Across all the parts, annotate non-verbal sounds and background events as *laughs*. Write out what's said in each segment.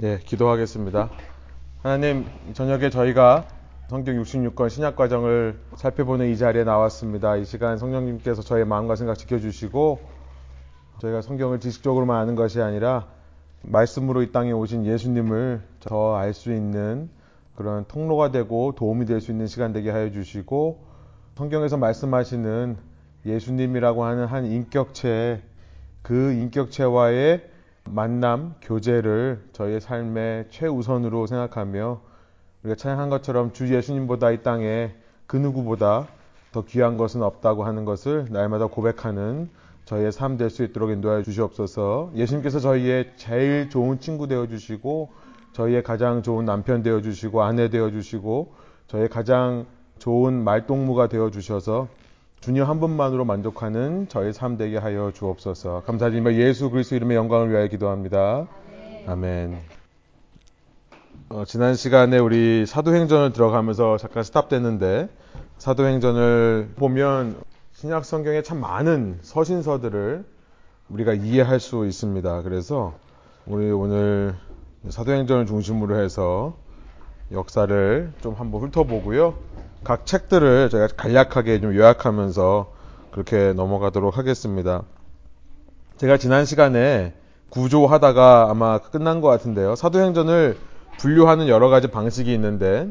네, 기도하겠습니다. 하나님, 저녁에 저희가 성경 66권 신약 과정을 살펴보는 이 자리에 나왔습니다. 이 시간 성령님께서 저의 마음과 생각 지켜주시고 저희가 성경을 지식적으로만 아는 것이 아니라 말씀으로 이 땅에 오신 예수님을 더 알 수 있는 그런 통로가 되고 도움이 될 수 있는 시간 되게 하여 주시고 성경에서 말씀하시는 예수님이라고 하는 한 인격체 그 인격체와의 만남, 교제를 저희의 삶의 최우선으로 생각하며 우리가 찬양한 것처럼 주 예수님보다 이 땅에 그 누구보다 더 귀한 것은 없다고 하는 것을 날마다 고백하는 저희의 삶 될 수 있도록 인도하여 주시옵소서. 예수님께서 저희의 제일 좋은 친구 되어 주시고 저희의 가장 좋은 남편 되어 주시고 아내 되어 주시고 저희의 가장 좋은 말동무가 되어 주셔서 주님 한 분만으로 만족하는 저희 삶 되게 하여 주옵소서. 감사드리며 예수 그리스도 이름의 영광을 위하여 기도합니다. 아멘. 어, 지난 시간에 우리 사도행전을 들어가면서 잠깐 스탑됐는데 사도행전을 보면 신약 성경에 참 많은 서신서들을 우리가 이해할 수 있습니다. 그래서 우리 오늘 사도행전을 중심으로 해서 역사를 좀 한번 훑어보고요. 각 책들을 제가 간략하게 좀 요약하면서 그렇게 넘어가도록 하겠습니다. 제가 지난 시간에 구조하다가 아마 끝난 것 같은데요. 사도행전을 분류하는 여러 가지 방식이 있는데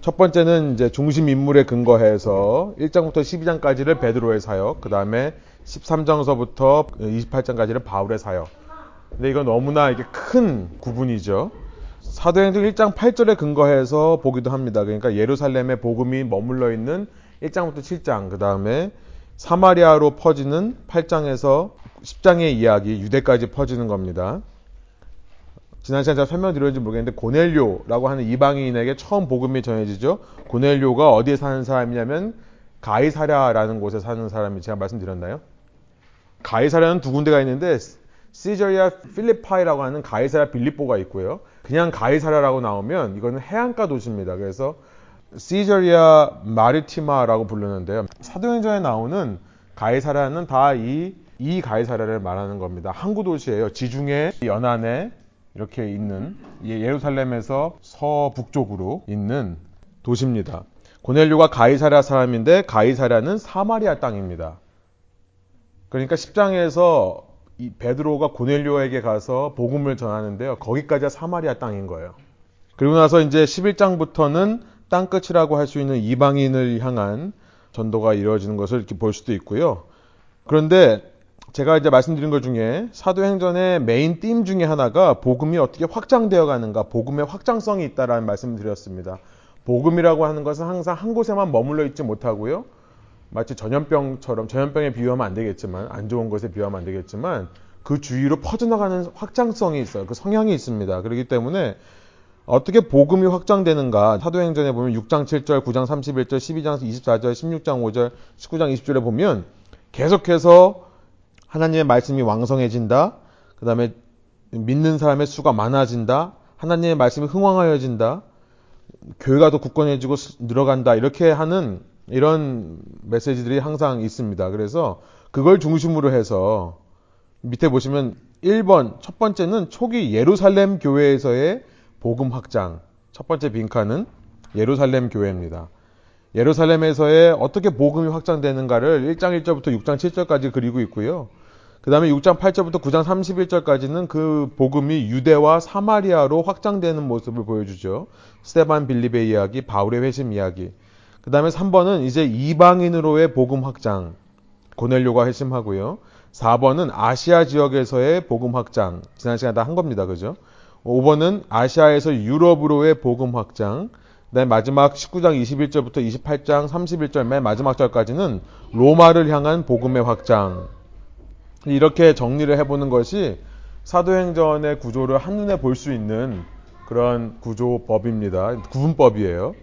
첫 번째는 이제 중심 인물에 근거해서 1장부터 12장까지를 베드로의 사역, 그 다음에 13장서부터 28장까지를 바울의 사역. 근데 이건 너무나 이게 큰 구분이죠. 사도행전 1장 8절에 근거해서 보기도 합니다. 그러니까 예루살렘에 복음이 머물러 있는 1장부터 7장, 그 다음에 사마리아로 퍼지는 8장에서 10장의 이야기, 유대까지 퍼지는 겁니다. 지난 시간에 제가 설명드렸는지 모르겠는데 고넬료라고 하는 이방인에게 처음 복음이 전해지죠. 고넬료가 어디에 사는 사람이냐면 가이사랴라는 곳에 사는 사람이 제가 말씀드렸나요? 가이사랴는 두 군데가 있는데 시저리아 필리파이라고 하는 가이사랴 빌립보가 있고요. 그냥 가이사랴라고 나오면 이거는 해안가 도시입니다. 그래서 시저리아 마리티마라고 부르는데요. 사도행전에 나오는 가이사랴는 다이이 가이사랴를 말하는 겁니다. 항구 도시예요. 지중해 연안에 이렇게 있는 예루살렘에서 서북쪽으로 있는 도시입니다. 고넬료가 가이사랴 사람인데 가이사랴는 사마리아 땅입니다. 그러니까 10장에서 이 베드로가 고넬료에게 가서 복음을 전하는데요. 거기까지가 사마리아 땅인 거예요. 그리고 나서 이제 11장부터는 땅끝이라고 할 수 있는 이방인을 향한 전도가 이루어지는 것을 이렇게 볼 수도 있고요. 그런데 제가 이제 말씀드린 것 중에 사도행전의 메인 띠임 중에 하나가 복음이 어떻게 확장되어 가는가, 복음의 확장성이 있다라는 말씀을 드렸습니다. 복음이라고 하는 것은 항상 한 곳에만 머물러 있지 못하고요. 마치 전염병처럼 전염병에 비유하면 안 되겠지만 안 좋은 것에 비유하면 안 되겠지만 그 주위로 퍼져나가는 확장성이 있어요. 그 성향이 있습니다. 그렇기 때문에 어떻게 복음이 확장되는가 사도행전에 보면 6장 7절, 9장 31절, 12장 24절, 16장 5절, 19장 20절에 보면 계속해서 하나님의 말씀이 왕성해진다. 그 다음에 믿는 사람의 수가 많아진다. 하나님의 말씀이 흥왕하여진다. 교회가 더 굳건해지고 늘어간다. 이렇게 하는 이런 메시지들이 항상 있습니다. 그래서 그걸 중심으로 해서 밑에 보시면 1번 첫 번째는 초기 예루살렘 교회에서의 복음 확장. 첫 번째 빈칸은 예루살렘 교회입니다. 예루살렘에서의 어떻게 복음이 확장되는가를 1장 1절부터 6장 7절까지 그리고 있고요. 그 다음에 6장 8절부터 9장 31절까지는 그 복음이 유대와 사마리아로 확장되는 모습을 보여주죠. 스테반 빌립의 이야기, 바울의 회심 이야기. 그 다음에 3번은 이제 이방인으로의 복음 확장. 고넬료가 회심하고요. 4번은 아시아 지역에서의 복음 확장. 지난 시간에 다 한 겁니다. 그죠? 5번은 아시아에서 유럽으로의 복음 확장. 그다음에 마지막 19장 21절부터 28장 31절 맨 마지막 절까지는 로마를 향한 복음의 확장. 이렇게 정리를 해보는 것이 사도행전의 구조를 한눈에 볼 수 있는 그런 구조법입니다. 구분법이에요.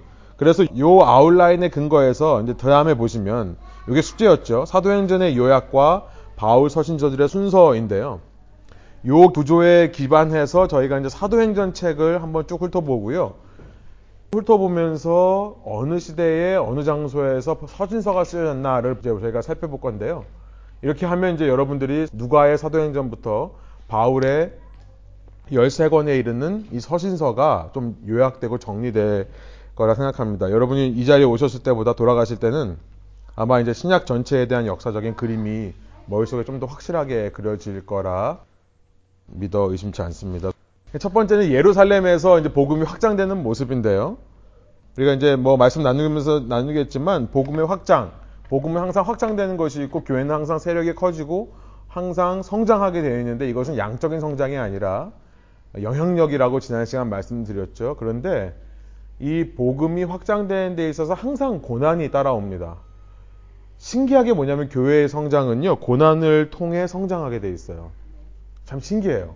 그래서 요 아웃라인에 근거해서 이제 다음에 보시면 이게 숙제였죠. 사도행전의 요약과 바울 서신저들의 순서인데요. 요 구조에 기반해서 저희가 이제 사도행전 책을 한번 쭉 훑어보고요. 훑어보면서 어느 시대에 어느 장소에서 서신서가 쓰여졌나를 이제 저희가 살펴볼 건데요. 이렇게 하면 이제 여러분들이 누가의 사도행전부터 바울의 13권에 이르는 이 서신서가 좀 요약되고 정리될 거라 생각합니다. 여러분이 이 자리에 오셨을 때보다 돌아가실 때는 아마 이제 신약 전체에 대한 역사적인 그림이 머릿속에 좀 더 확실하게 그려질 거라 믿어 의심치 않습니다. 첫 번째는 예루살렘에서 이제 복음이 확장되는 모습인데요. 우리가 이제 뭐 말씀 나누면서 나누겠지만 복음의 확장, 복음은 항상 확장되는 것이 있고 교회는 항상 세력이 커지고 항상 성장하게 되어 있는데 이것은 양적인 성장이 아니라 영향력이라고 지난 시간 말씀드렸죠. 그런데 이 복음이 확장되는 데 있어서 항상 고난이 따라옵니다. 신기하게 뭐냐면 교회의 성장은요, 고난을 통해 성장하게 돼 있어요. 참 신기해요.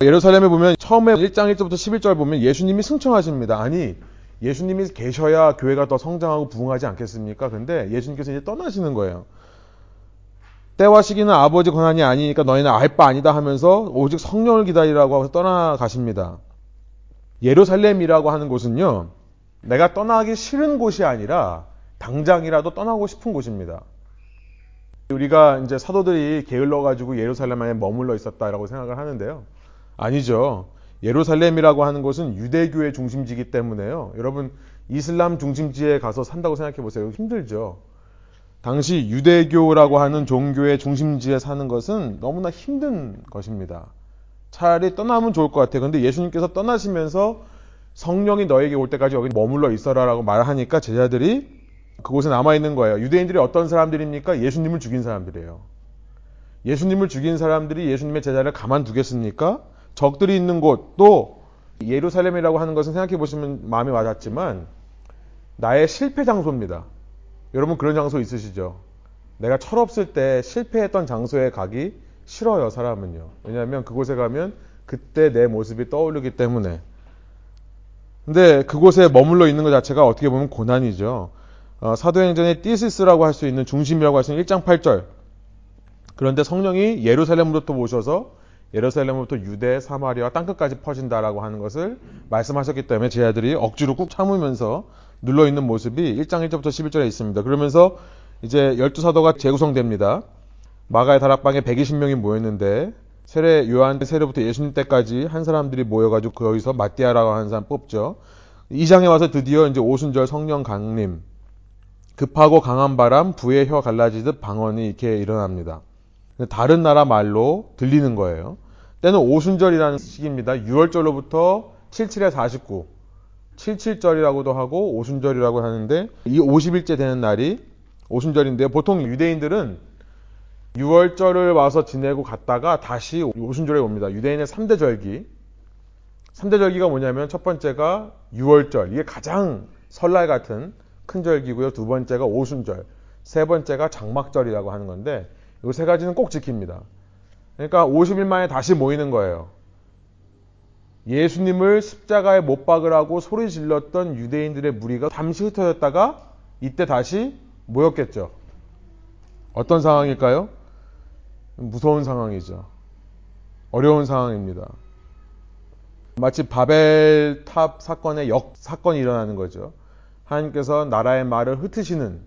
예루살렘에 보면 처음에 1장 1절부터 11절 보면 예수님이 승천하십니다. 아니, 예수님이 계셔야 교회가 더 성장하고 부흥하지 않겠습니까? 근데 예수님께서 이제 떠나시는 거예요. 때와 시기는 아버지 권한이 아니니까 너희는 알 바 아니다 하면서 오직 성령을 기다리라고 하고 떠나가십니다. 예루살렘이라고 하는 곳은요, 내가 떠나기 싫은 곳이 아니라 당장이라도 떠나고 싶은 곳입니다. 우리가 이제 사도들이 게을러 가지고 예루살렘 안에 머물러 있었다라고 생각을 하는데요. 아니죠. 예루살렘이라고 하는 곳은 유대교의 중심지이기 때문에요. 여러분, 이슬람 중심지에 가서 산다고 생각해 보세요. 힘들죠. 당시 유대교라고 하는 종교의 중심지에 사는 것은 너무나 힘든 것입니다. 차라리 떠나면 좋을 것 같아요. 근데 예수님께서 떠나시면서 성령이 너에게 올 때까지 여기 머물러 있어라라고 말하니까 제자들이 그곳에 남아 있는 거예요. 유대인들이 어떤 사람들입니까? 예수님을 죽인 사람들이에요. 예수님을 죽인 사람들이 예수님의 제자를 가만두겠습니까? 적들이 있는 곳, 또 예루살렘이라고 하는 것은 생각해 보시면 마음이 와닿지만 나의 실패 장소입니다. 여러분 그런 장소 있으시죠? 내가 철없을 때 실패했던 장소에 가기 싫어요, 사람은요. 왜냐하면 그곳에 가면 그때 내 모습이 떠오르기 때문에. 근데 그곳에 머물러 있는 것 자체가 어떻게 보면 고난이죠. 어, 사도행전의 띠시스라고 할 수 있는 중심이라고 할 수 있는 1장 8절. 그런데 성령이 예루살렘으로부터 오셔서 예루살렘으로부터 유대, 사마리아 땅끝까지 퍼진다라고 하는 것을 말씀하셨기 때문에 제 아들이 억지로 꾹 참으면서 눌러 있는 모습이 1장 1절부터 11절에 있습니다. 그러면서 이제 열두 사도가 재구성됩니다. 마가의 다락방에 120명이 모였는데 세례 요한 세례부터 예수님 때까지 한 사람들이 모여가지고 거기서 마띠아라고 하는 사람 뽑죠. 2장에 와서 드디어 이제 오순절 성령 강림, 급하고 강한 바람, 부의 혀 갈라지듯 방언이 이렇게 일어납니다. 다른 나라 말로 들리는 거예요. 때는 오순절이라는 시기입니다. 6월절로부터 77에 49, 77절이라고도 하고 오순절이라고 하는데 이 50일째 되는 날이 오순절인데요. 보통 유대인들은 6월절을 와서 지내고 갔다가 다시 오순절에 옵니다. 유대인의 3대 절기. 3대 절기가 뭐냐면 첫 번째가 6월절. 이게 가장 설날 같은 큰 절기고요. 두 번째가 오순절. 세 번째가 장막절이라고 하는 건데 이 세 가지는 꼭 지킵니다. 그러니까 50일 만에 다시 모이는 거예요. 예수님을 십자가에 못 박으라고 소리 질렀던 유대인들의 무리가 잠시 흩어졌다가 이때 다시 모였겠죠. 어떤 상황일까요? 무서운 상황이죠. 어려운 상황입니다. 마치 바벨탑 사건의 역 사건이 일어나는 거죠. 하나님께서 나라의 말을 흩으시는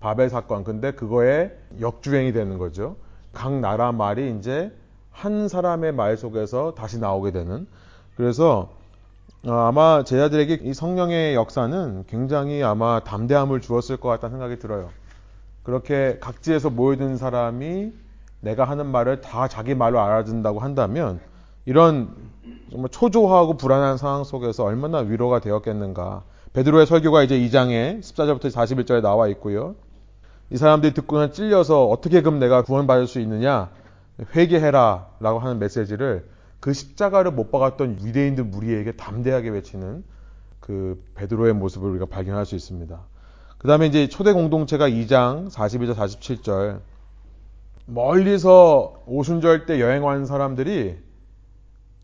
바벨 사건. 근데 그거에 역주행이 되는 거죠. 각 나라 말이 이제 한 사람의 말 속에서 다시 나오게 되는. 그래서 어, 아마 제자들에게 이 성령의 역사는 굉장히 아마 담대함을 주었을 것 같다는 생각이 들어요. 그렇게 각지에서 모여든 사람이 내가 하는 말을 다 자기 말로 알아듣는다고 한다면 이런 정말 초조하고 불안한 상황 속에서 얼마나 위로가 되었겠는가. 베드로의 설교가 이제 2장에 14절부터 41절에 나와 있고요. 이 사람들이 듣고는 찔려서 어떻게 그럼 내가 구원받을 수 있느냐? 회개해라 라고 하는 메시지를 그 십자가를 못 박았던 유대인들 무리에게 담대하게 외치는 그 베드로의 모습을 우리가 발견할 수 있습니다. 그 다음에 이제 초대 공동체가 2장 42절 47절 멀리서 오순절 때 여행 온 사람들이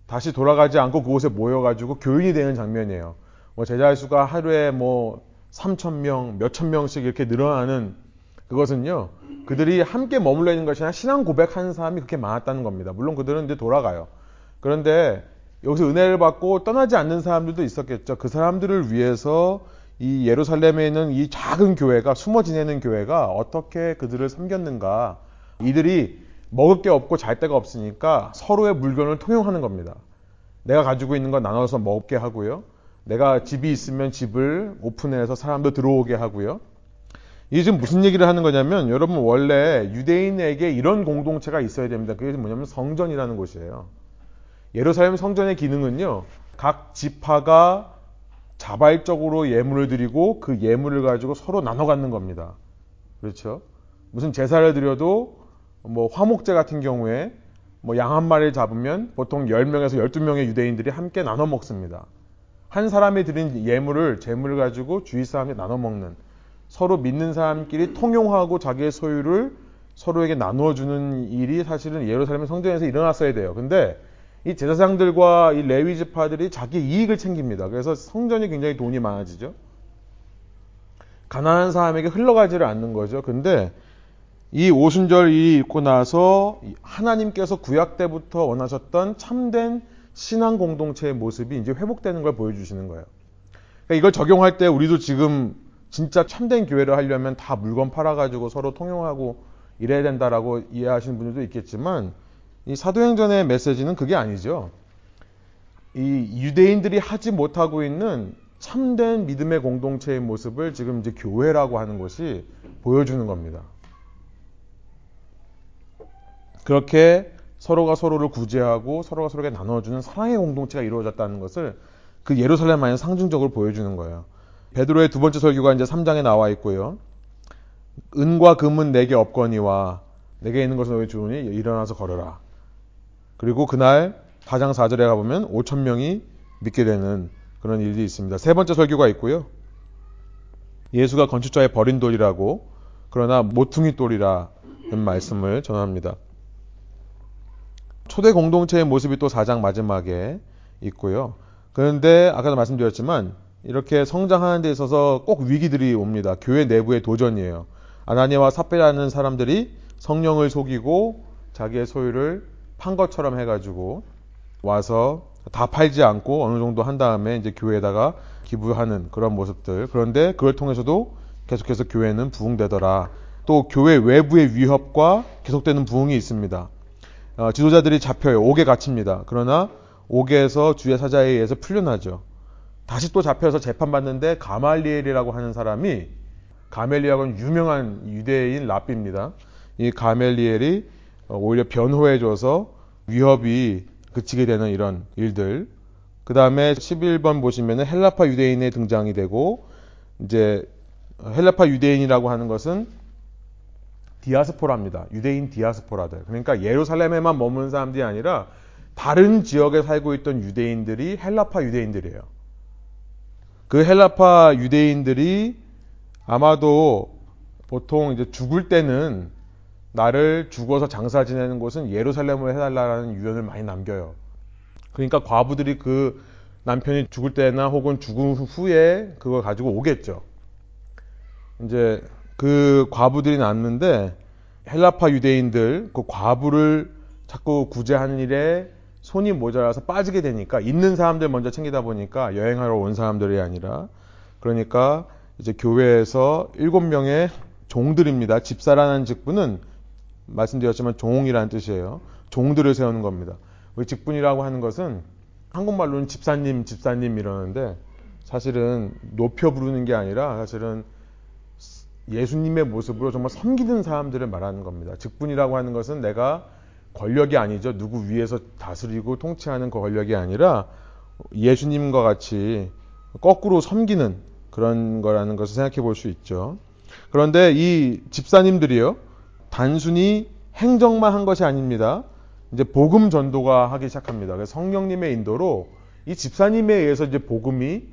다시 돌아가지 않고 그곳에 모여가지고 교인이 되는 장면이에요. 뭐 제자 수가 하루에 뭐 3천 명, 몇천 명씩 이렇게 늘어나는 그것은요. 그들이 함께 머물러 있는 것이 아니라 신앙 고백하는 사람이 그렇게 많았다는 겁니다. 물론 그들은 이제 돌아가요. 그런데 여기서 은혜를 받고 떠나지 않는 사람들도 있었겠죠. 그 사람들을 위해서 이 예루살렘에 있는 이 작은 교회가 숨어 지내는 교회가 어떻게 그들을 섬겼는가. 이들이 먹을 게 없고 잘 데가 없으니까 서로의 물건을 통용하는 겁니다. 내가 가지고 있는 거 나눠서 먹게 하고요. 내가 집이 있으면 집을 오픈해서 사람도 들어오게 하고요. 이게 지금 무슨 얘기를 하는 거냐면 여러분 원래 유대인에게 이런 공동체가 있어야 됩니다. 그게 뭐냐면 성전이라는 곳이에요. 예루살렘 성전의 기능은요. 각 지파가 자발적으로 예물을 드리고 그 예물을 가지고 서로 나눠 갖는 겁니다. 그렇죠? 무슨 제사를 드려도 뭐 화목제 같은 경우에 뭐 양 한 마리를 잡으면 보통 10명에서 12명의 유대인들이 함께 나눠 먹습니다. 한 사람이 드린 예물을 재물을 가지고 주위 사람이 나눠 먹는 서로 믿는 사람끼리 통용하고 자기의 소유를 서로에게 나누어 주는 일이 사실은 예루살렘 성전에서 일어났어야 돼요. 근데 이 제사장들과 이 레위 지파들이 자기 이익을 챙깁니다. 그래서 성전이 굉장히 돈이 많아지죠. 가난한 사람에게 흘러가지를 않는 거죠. 근데 이 오순절이 있고 나서 하나님께서 구약 때부터 원하셨던 참된 신앙 공동체의 모습이 이제 회복되는 걸 보여주시는 거예요. 그러니까 이걸 적용할 때 우리도 지금 진짜 참된 교회를 하려면 다 물건 팔아가지고 서로 통용하고 이래야 된다라고 이해하시는 분들도 있겠지만 이 사도행전의 메시지는 그게 아니죠. 이 유대인들이 하지 못하고 있는 참된 믿음의 공동체의 모습을 지금 이제 교회라고 하는 것이 보여주는 겁니다. 그렇게 서로가 서로를 구제하고 서로가 서로에게 나눠주는 사랑의 공동체가 이루어졌다는 것을 그 예루살렘 안에 상징적으로 보여주는 거예요. 베드로의 두 번째 설교가 이제 3장에 나와 있고요. 은과 금은 내게 없거니와 내게 있는 것은 너희 주니 일어나서 걸어라. 그리고 그날 4장 4절에 가보면 5천 명이 믿게 되는 그런 일이 있습니다. 세 번째 설교가 있고요. 예수가 건축자의 버린 돌이라고 그러나 모퉁이 돌이라는 말씀을 전합니다. 초대 공동체의 모습이 또 4장 마지막에 있고요. 그런데 아까도 말씀드렸지만 이렇게 성장하는 데 있어서 꼭 위기들이 옵니다. 교회 내부의 도전이에요. 아나니와 삽배라는 사람들이 성령을 속이고 자기의 소유를 판 것처럼 해가지고 와서 다 팔지 않고 어느 정도 한 다음에 이제 교회에다가 기부하는 그런 모습들. 그런데 그걸 통해서도 계속해서 교회는 부흥되더라. 또 교회 외부의 위협과 계속되는 부흥이 있습니다. 어, 지도자들이 잡혀요. 옥에 갇힙니다. 그러나 옥에서 주의 사자에 의해서 풀려나죠. 다시 또 잡혀서 재판받는데 가말리엘이라고 하는 사람이 가멜리엘은 유명한 유대인 랍비입니다. 이 가멜리엘이 오히려 변호해줘서 위협이 그치게 되는 이런 일들. 그 다음에 11번 보시면은 헬라파 유대인의 등장이 되고 이제 헬라파 유대인이라고 하는 것은 디아스포라입니다. 유대인 디아스포라들. 그러니까 예루살렘에만 머무는 사람들이 아니라 다른 지역에 살고 있던 유대인들이 헬라파 유대인들이에요. 그 헬라파 유대인들이 아마도 보통 이제 죽을 때는 나를 죽어서 장사 지내는 곳은 예루살렘으로 해달라는 유언을 많이 남겨요. 그러니까 과부들이 그 남편이 죽을 때나 혹은 죽은 후에 그걸 가지고 오겠죠. 이제 그 과부들이 났는데 헬라파 유대인들 그 과부를 자꾸 구제하는 일에 손이 모자라서 빠지게 되니까 있는 사람들 먼저 챙기다 보니까 여행하러 온 사람들이 아니라 그러니까 이제 교회에서 일곱 명의 종들입니다. 집사라는 직분은 말씀드렸지만 종이라는 뜻이에요. 종들을 세우는 겁니다. 우리 직분이라고 하는 것은 한국말로는 집사님, 집사님 이러는데 사실은 높여 부르는 게 아니라 사실은 예수님의 모습으로 정말 섬기는 사람들을 말하는 겁니다. 직분이라고 하는 것은 내가 권력이 아니죠. 누구 위에서 다스리고 통치하는 그 권력이 아니라 예수님과 같이 거꾸로 섬기는 그런 거라는 것을 생각해 볼 수 있죠. 그런데 이 집사님들이요. 단순히 행정만 한 것이 아닙니다. 이제 복음 전도가 하기 시작합니다. 그래서 성령님의 인도로 이 집사님에 의해서 이제 복음이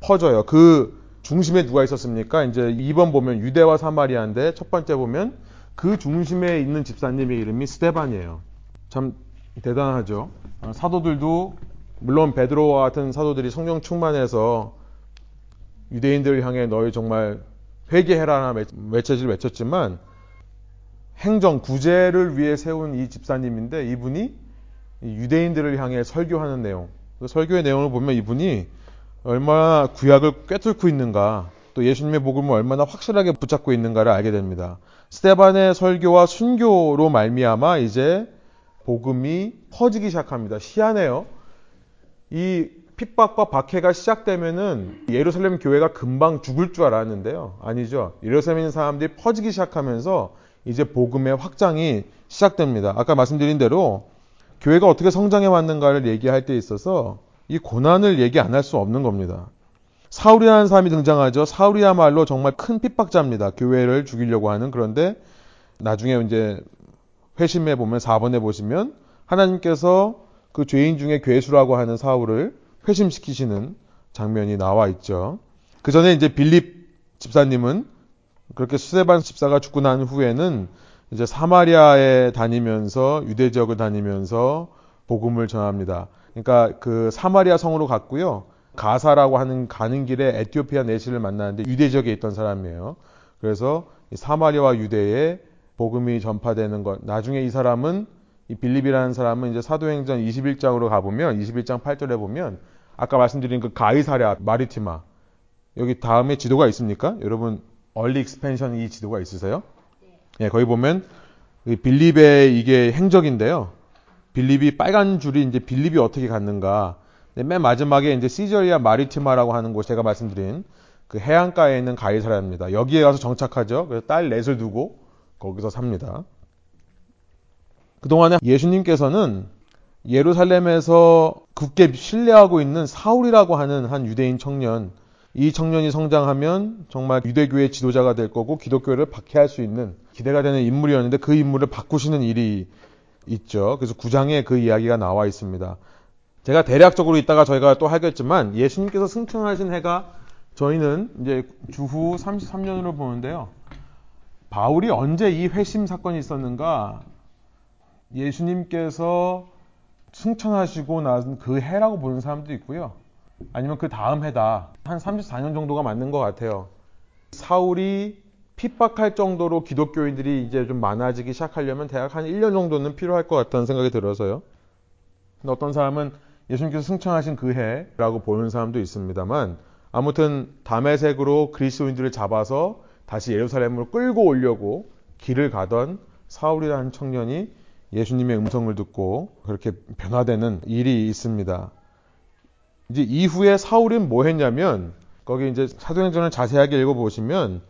퍼져요. 그 중심에 누가 있었습니까? 이제 2번 보면 유대와 사마리아인데 첫 번째 보면 그 중심에 있는 집사님의 이름이 스테반이에요. 참 대단하죠. 어, 사도들도 물론 베드로와 같은 사도들이 성령 충만해서 유대인들을 향해 너희 정말 회개해라나 외쳐지를 외쳤지만 행정 구제를 위해 세운 이 집사님인데 이분이 유대인들을 향해 설교하는 내용 그 설교의 내용을 보면 이분이 얼마나 구약을 꿰뚫고 있는가, 또 예수님의 복음을 얼마나 확실하게 붙잡고 있는가를 알게 됩니다. 스테반의 설교와 순교로 말미암아 이제 복음이 퍼지기 시작합니다. 희한해요. 이 핍박과 박해가 시작되면은 예루살렘 교회가 금방 죽을 줄 알았는데요. 아니죠. 예루살렘에 있는 사람들이 퍼지기 시작하면서 이제 복음의 확장이 시작됩니다. 아까 말씀드린 대로 교회가 어떻게 성장해 왔는가를 얘기할 때 있어서 이 고난을 얘기 안 할 수 없는 겁니다. 사울이라는 사람이 등장하죠. 사울이야말로 정말 큰 핍박자입니다. 교회를 죽이려고 하는 그런데 나중에 이제 회심해 보면 4번에 보시면 하나님께서 그 죄인 중에 괴수라고 하는 사울을 회심시키시는 장면이 나와 있죠. 그 전에 이제 빌립 집사님은 그렇게 수세반 집사가 죽고 난 후에는 이제 사마리아에 다니면서 유대 지역을 다니면서 복음을 전합니다. 그러니까 그 사마리아 성으로 갔고요. 가사라고 하는 가는 길에 에티오피아 내시를 만나는데 유대 지역에 있던 사람이에요. 그래서 사마리아와 유대에 복음이 전파되는 것. 나중에 이 사람은 이 빌립이라는 사람은 이제 사도행전 21장으로 가보면 21장 8절에 보면 아까 말씀드린 그 가이사랴 마리티마 여기 다음에 지도가 있습니까? 여러분 Early Expansion 이 지도가 있으세요? 예, 거기 보면 빌립의 이게 행적인데요. 빌립이 빨간 줄이 이제 빌립이 어떻게 갔는가. 맨 마지막에 이제 Caesarea Maritima라고 하는 곳 제가 말씀드린 그 해안가에 있는 가이사랴입니다. 여기에 가서 정착하죠. 그래서 딸 넷을 두고 거기서 삽니다. 그동안에 예수님께서는 예루살렘에서 굳게 신뢰하고 있는 사울이라고 하는 한 유대인 청년, 이 청년이 성장하면 정말 유대교의 지도자가 될 거고 기독교를 박해할 수 있는 기대가 되는 인물이었는데 그 인물을 바꾸시는 일이 있죠. 그래서 구장에 그 이야기가 나와 있습니다. 제가 대략적으로 이따가 저희가 또 하겠지만 예수님께서 승천하신 해가 저희는 이제 주후 33년으로 보는데요. 바울이 언제 이 회심 사건이 있었는가? 예수님께서 승천하시고 난 그 해라고 보는 사람도 있고요. 아니면 그 다음 해다. 한 34년 정도가 맞는 것 같아요. 사울이 핍박할 정도로 기독교인들이 이제 좀 많아지기 시작하려면 대략 한 1년 정도는 필요할 것 같다는 생각이 들어서요. 근데 어떤 사람은 예수님께서 승천하신 그 해라고 보는 사람도 있습니다만 아무튼 담에색으로 그리스도인들을 잡아서 다시 예루살렘으로 끌고 오려고 길을 가던 사울이라는 청년이 예수님의 음성을 듣고 그렇게 변화되는 일이 있습니다. 이제 이후에 사울은 뭐 했냐면 거기 이제 사도행전을 자세하게 읽어보시면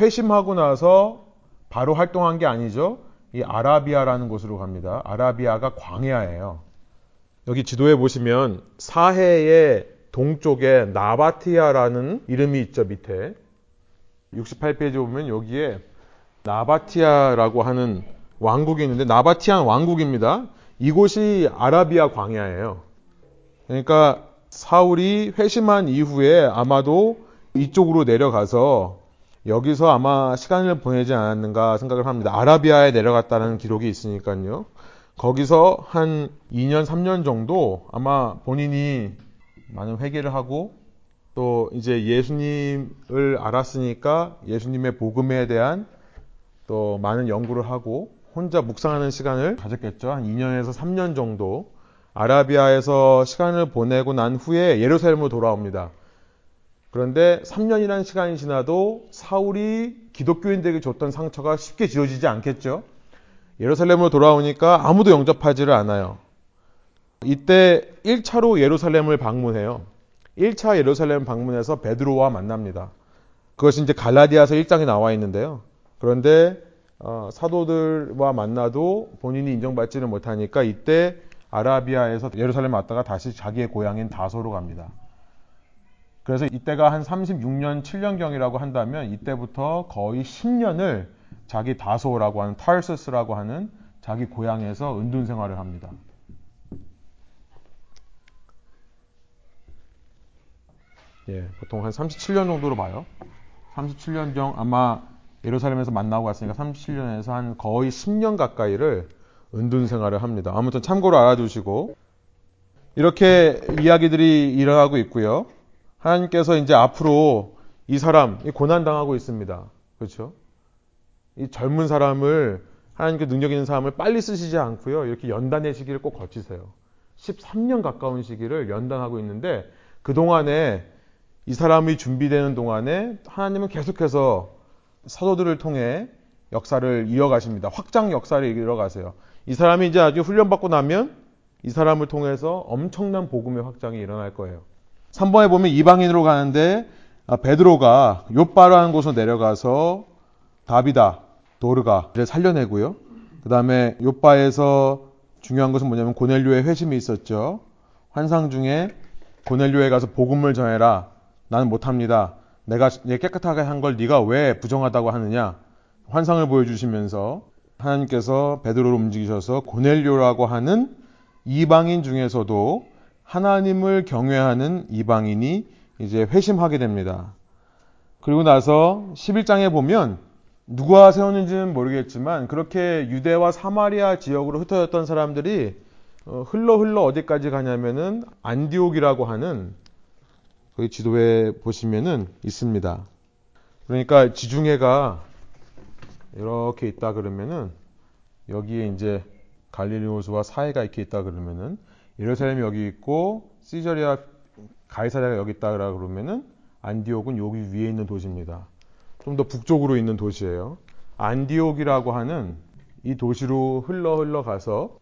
회심하고 나서 바로 활동한 게 아니죠. 이 아라비아라는 곳으로 갑니다. 아라비아가 광야예요. 여기 지도에 보시면 사해의 동쪽에 나바티아라는 이름이 있죠, 밑에. 68페이지 보면 여기에 나바티아라고 하는 왕국이 있는데 나바티안 왕국입니다. 이곳이 아라비아 광야예요. 그러니까 사울이 회심한 이후에 아마도 이쪽으로 내려가서 여기서 아마 시간을 보내지 않았는가 생각을 합니다. 아라비아에 내려갔다는 기록이 있으니까요. 거기서 한 2년, 3년 정도 아마 본인이 많은 회개를 하고 또 이제 예수님을 알았으니까 예수님의 복음에 대한 또 많은 연구를 하고 혼자 묵상하는 시간을 가졌겠죠. 한 2년에서 3년 정도 아라비아에서 시간을 보내고 난 후에 예루살렘으로 돌아옵니다. 그런데 3년이라는 시간이 지나도 사울이 기독교인들에게 줬던 상처가 쉽게 지워지지 않겠죠. 예루살렘으로 돌아오니까 아무도 영접하지를 않아요. 이때 1차로 예루살렘을 방문해요. 1차 예루살렘 방문해서 베드로와 만납니다. 그것이 이제 갈라디아서 1장에 나와 있는데요. 그런데 어, 사도들과 만나도 본인이 인정받지를 못하니까 이때 아라비아에서 예루살렘 왔다가 다시 자기의 고향인 다소로 갑니다. 그래서 이때가 한 36년, 7년경이라고 한다면 이때부터 거의 10년을 자기 다소라고 하는 타르스라고 하는 자기 고향에서 은둔 생활을 합니다. 예, 보통 한 37년 정도로 봐요. 37년 정 아마 예루살렘에서 만나고 갔으니까 37년에서 한 거의 10년 가까이를 은둔 생활을 합니다. 아무튼 참고로 알아두시고 이렇게 이야기들이 일어나고 있고요. 하나님께서 이제 앞으로 이 사람 고난 당하고 있습니다. 그렇죠? 이 젊은 사람을 하나님께 능력 있는 사람을 빨리 쓰시지 않고요. 이렇게 연단의 시기를 꼭 거치세요. 13년 가까운 시기를 연단하고 있는데 그동안에 이 사람이 준비되는 동안에 하나님은 계속해서 사도들을 통해 역사를 이어가십니다. 확장 역사를 이어가세요. 이 사람이 이제 아주 훈련받고 나면 이 사람을 통해서 엄청난 복음의 확장이 일어날 거예요. 3번에 보면 이방인으로 가는데 아, 베드로가 요바라는 곳으로 내려가서 다비다, 도르가를 살려내고요. 그 다음에 요바에서 중요한 것은 뭐냐면 고넬료의 회심이 있었죠. 환상 중에 고넬료에 가서 복음을 전해라. 나는 못합니다. 내가 깨끗하게 한 걸 네가 왜 부정하다고 하느냐? 환상을 보여주시면서 하나님께서 베드로를 움직이셔서 고넬료라고 하는 이방인 중에서도 하나님을 경외하는 이방인이 이제 회심하게 됩니다. 그리고 나서 11장에 보면 누가 세웠는지는 모르겠지만 그렇게 유대와 사마리아 지역으로 흩어졌던 사람들이 어, 흘러 흘러 어디까지 가냐면은 안디옥이라고 하는 그 지도에 보시면은 있습니다. 그러니까 지중해가 이렇게 있다 그러면은 여기에 이제 갈릴리 호수와 사해가 이렇게 있다 그러면은 예루살렘이 여기 있고 시저리아 가이사랴가 여기 있다 그러면은 안디옥은 여기 위에 있는 도시입니다. 좀 더 북쪽으로 있는 도시예요. 안디옥이라고 하는 이 도시로 흘러 흘러 가서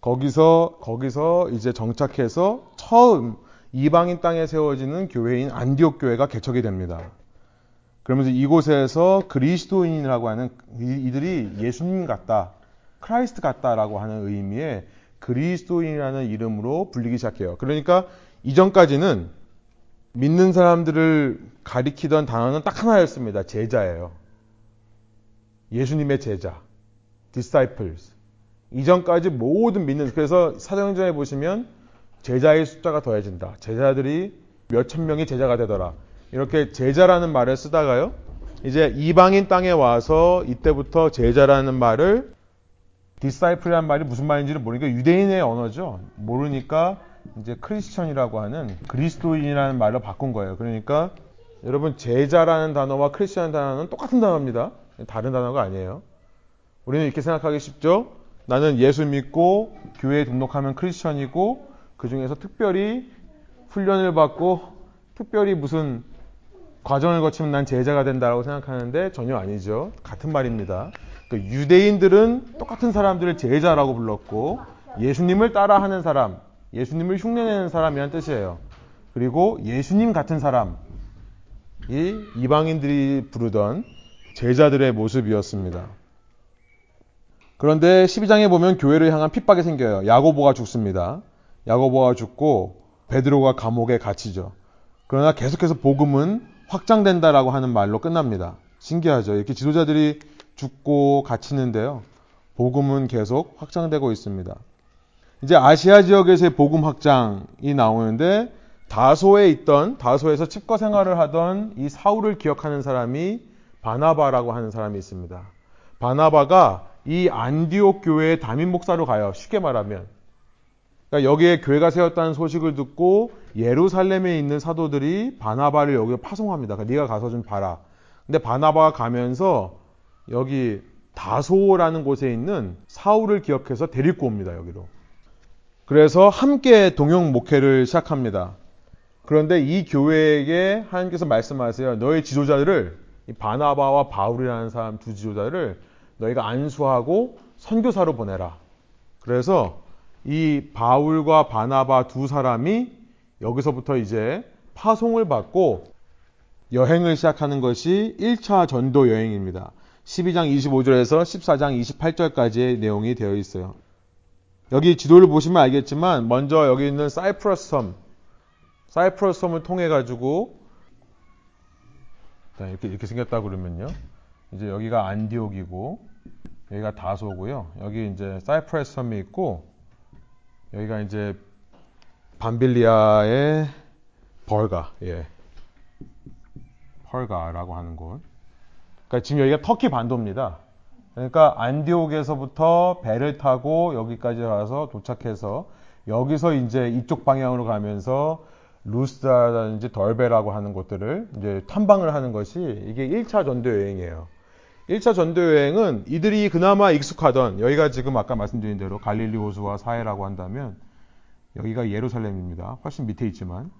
거기서 거기서 이제 정착해서 처음 이방인 땅에 세워지는 교회인 안디옥 교회가 개척이 됩니다. 그러면서 이곳에서 그리스도인이라고 하는 이들이 예수님 같다, Christ 같다라고 하는 의미의 그리스도인이라는 이름으로 불리기 시작해요. 그러니까 이전까지는 믿는 사람들을 가리키던 단어는 딱 하나였습니다. 제자예요. 예수님의 제자. disciples. 이전까지 모든 믿는 그래서 사도행전에 보시면 제자의 숫자가 더해진다. 제자들이 몇천 명이 제자가 되더라. 이렇게 제자라는 말을 쓰다가요. 이제 이방인 땅에 와서 이때부터 제자라는 말을 disciple이라는 말이 무슨 말인지를 모르니까 유대인의 언어죠. 모르니까 이제 크리스천이라고 하는 그리스도인이라는 말로 바꾼 거예요. 그러니까 여러분 제자라는 단어와 크리스천이라는 단어는 똑같은 단어입니다. 다른 단어가 아니에요. 우리는 이렇게 생각하기 쉽죠. 나는 예수 믿고 교회에 등록하면 크리스천이고 그 중에서 특별히 훈련을 받고 특별히 무슨 과정을 거치면 난 제자가 된다라고 생각하는데 전혀 아니죠. 같은 말입니다. 그 유대인들은 똑같은 사람들을 제자라고 불렀고 예수님을 따라하는 사람, 예수님을 흉내내는 사람이란 뜻이에요. 그리고 예수님 같은 사람이 이방인들이 부르던 제자들의 모습이었습니다. 그런데 12장에 보면 교회를 향한 핍박이 생겨요. 야고보가 죽습니다. 야고보가 죽고 베드로가 감옥에 갇히죠. 그러나 계속해서 복음은 확장된다라고 하는 말로 끝납니다. 신기하죠. 이렇게 지도자들이 죽고 갇히는데요. 복음은 계속 확장되고 있습니다. 이제 아시아 지역에서의 복음 확장이 나오는데 다소에 있던 다소에서 칩과 생활을 하던 이 사울을 기억하는 사람이 바나바라고 하는 사람이 있습니다. 바나바가 이 안디옥 교회의 담임 목사로 가요. 쉽게 말하면. 그러니까 여기에 교회가 세웠다는 소식을 듣고 예루살렘에 있는 사도들이 바나바를 여기에 파송합니다. 그러니까 네가 가서 좀 봐라. 근데 바나바가 가면서 여기 다소라는 곳에 있는 사울을 기억해서 데리고 옵니다. 여기로. 그래서 함께 동영 목회를 시작합니다. 그런데 이 교회에게 하나님께서 말씀하세요. 너의 지도자들을 바나바와 바울이라는 사람 두 지도자를 너희가 안수하고 선교사로 보내라. 그래서 이 바울과 바나바 두 사람이 여기서부터 이제 파송을 받고 여행을 시작하는 것이 1차 전도 여행입니다. 12장 25절에서 14장 28절까지의 내용이 되어 있어요. 여기 지도를 보시면 알겠지만 먼저 여기 있는 사이프러스 섬, 사이프러스 섬을 통해 가지고 이렇게 이렇게 생겼다 그러면요. 이제 여기가 안디옥이고 여기가 다소고요. 여기 이제 사이프러스 섬이 있고 여기가 이제 밤빌리아의 벌가, 예. 펄가라고 하는 곳. 그러니까 지금 여기가 터키 반도입니다. 그러니까 안디옥에서부터 배를 타고 여기까지 와서 도착해서 여기서 이제 이쪽 방향으로 가면서 루스다라든지 덜베라고 하는 곳들을 이제 탐방을 하는 것이 이게 1차 전도 여행이에요. 1차 전도 여행은 이들이 그나마 익숙하던 여기가 지금 아까 말씀드린 대로 갈릴리 호수와 사해라고 한다면 여기가 예루살렘입니다. 훨씬 밑에 있지만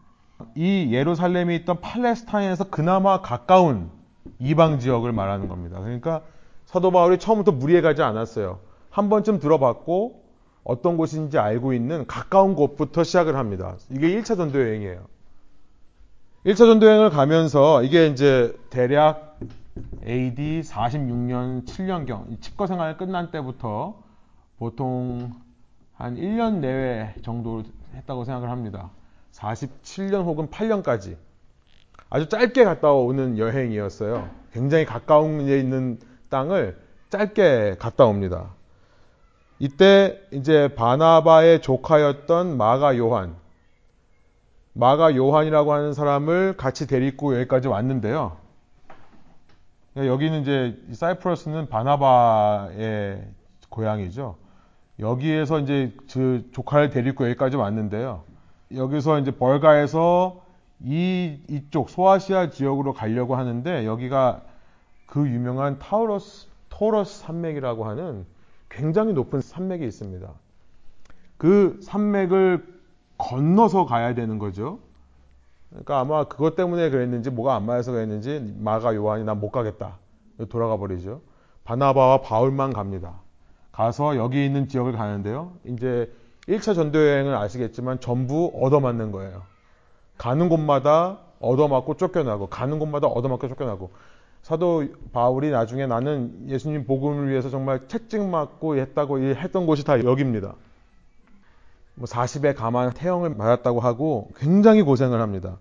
이 예루살렘이 있던 팔레스타인에서 그나마 가까운 이방 지역을 말하는 겁니다. 그러니까 사도 바울이 처음부터 무리해 가지 않았어요. 한 번쯤 들어봤고 어떤 곳인지 알고 있는 가까운 곳부터 시작을 합니다. 이게 1차 전도 여행이에요. 1차 전도 여행을 가면서 이게 이제 대략 AD 46년 7년경 칩거 생활 끝난 때부터 보통 한 1년 내외 정도 했다고 생각을 합니다. 47년 혹은 8년까지 아주 짧게 갔다 오는 여행이었어요. 굉장히 가까운 데 있는 땅을 짧게 갔다 옵니다. 이때 이제 바나바의 조카였던 마가 요한, 마가 요한이라고 하는 사람을 같이 데리고 여기까지 왔는데요. 여기는 이제 사이프러스는 바나바의 고향이죠. 여기에서 이제 그 조카를 데리고 여기까지 왔는데요. 여기서 이제 벌가에서 이 이쪽 소아시아 지역으로 가려고 하는데 여기가 그 유명한 타우러스 토러스 산맥이라고 하는 굉장히 높은 산맥이 있습니다. 그 산맥을 건너서 가야 되는 거죠. 그러니까 아마 그것 때문에 그랬는지 뭐가 안 맞아서 그랬는지 마가 요한이 난 못 가겠다. 돌아가 버리죠. 바나바와 바울만 갑니다. 가서 여기 있는 지역을 가는데요. 이제 1차 전도 여행을 아시겠지만 전부 얻어맞는 거예요. 가는 곳마다 얻어맞고 쫓겨나고 가는 곳마다 얻어맞고 쫓겨나고 사도 바울이 나중에 나는 예수님 복음을 위해서 정말 책찍 맞고 했다고 했던 곳이 다 여기입니다. 뭐 40에 가만 태형을 맞았다고 하고 굉장히 고생을 합니다.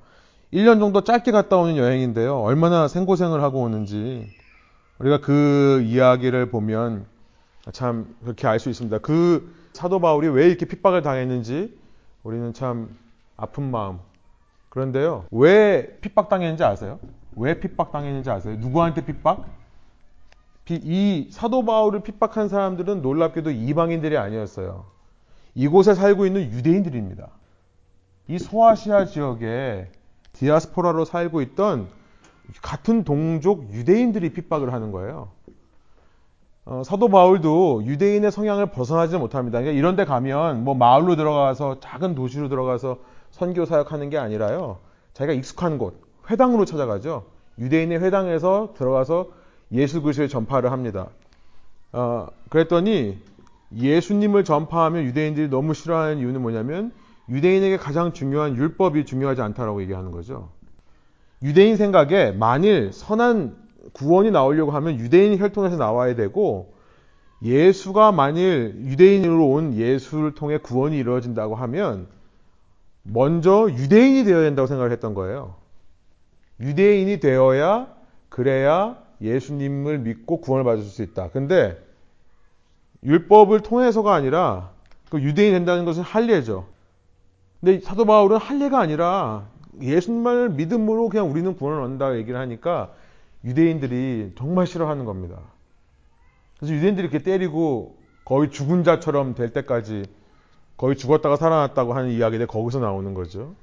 1년 정도 짧게 갔다 오는 여행인데요. 얼마나 생고생을 하고 오는지 우리가 그 이야기를 보면 참 그렇게 알 수 있습니다. 그 사도 바울이 왜 이렇게 핍박을 당했는지 우리는 참 아픈 마음. 그런데요. 왜 핍박당했는지 아세요? 왜 핍박당했는지 아세요? 누구한테 핍박? 이 사도 바울을 핍박한 사람들은 놀랍게도 이방인들이 아니었어요. 이곳에 살고 있는 유대인들입니다. 이 소아시아 지역에 디아스포라로 살고 있던 같은 동족 유대인들이 핍박을 하는 거예요. 어, 사도 바울도 유대인의 성향을 벗어나지 못합니다. 그러니까 이런 데 가면 뭐 마을로 들어가서 작은 도시로 들어가서 선교 사역하는 게 아니라요. 자기가 익숙한 곳, 회당으로 찾아가죠. 유대인의 회당에서 들어가서 예수 그리스도의 전파를 합니다. 어, 그랬더니 예수님을 전파하면 유대인들이 너무 싫어하는 이유는 뭐냐면 유대인에게 가장 중요한 율법이 중요하지 않다라고 얘기하는 거죠. 유대인 생각에 만일 선한 구원이 나오려고 하면 유대인 혈통에서 나와야 되고 예수가 만일 유대인으로 온 예수를 통해 구원이 이루어진다고 하면 먼저 유대인이 되어야 된다고 생각을 했던 거예요. 유대인이 되어야 그래야 예수님을 믿고 구원을 받을 수 있다. 근데 율법을 통해서가 아니라 그 유대인이 된다는 것은 할례죠. 근데 사도 바울은 할례가 아니라 예수님을 믿음으로 그냥 우리는 구원을 얻는다 얘기를 하니까 유대인들이 정말 싫어하는 겁니다. 그래서 유대인들이 이렇게 때리고 거의 죽은 자처럼 될 때까지 거의 죽었다가 살아났다고 하는 이야기들 거기서 나오는 거죠.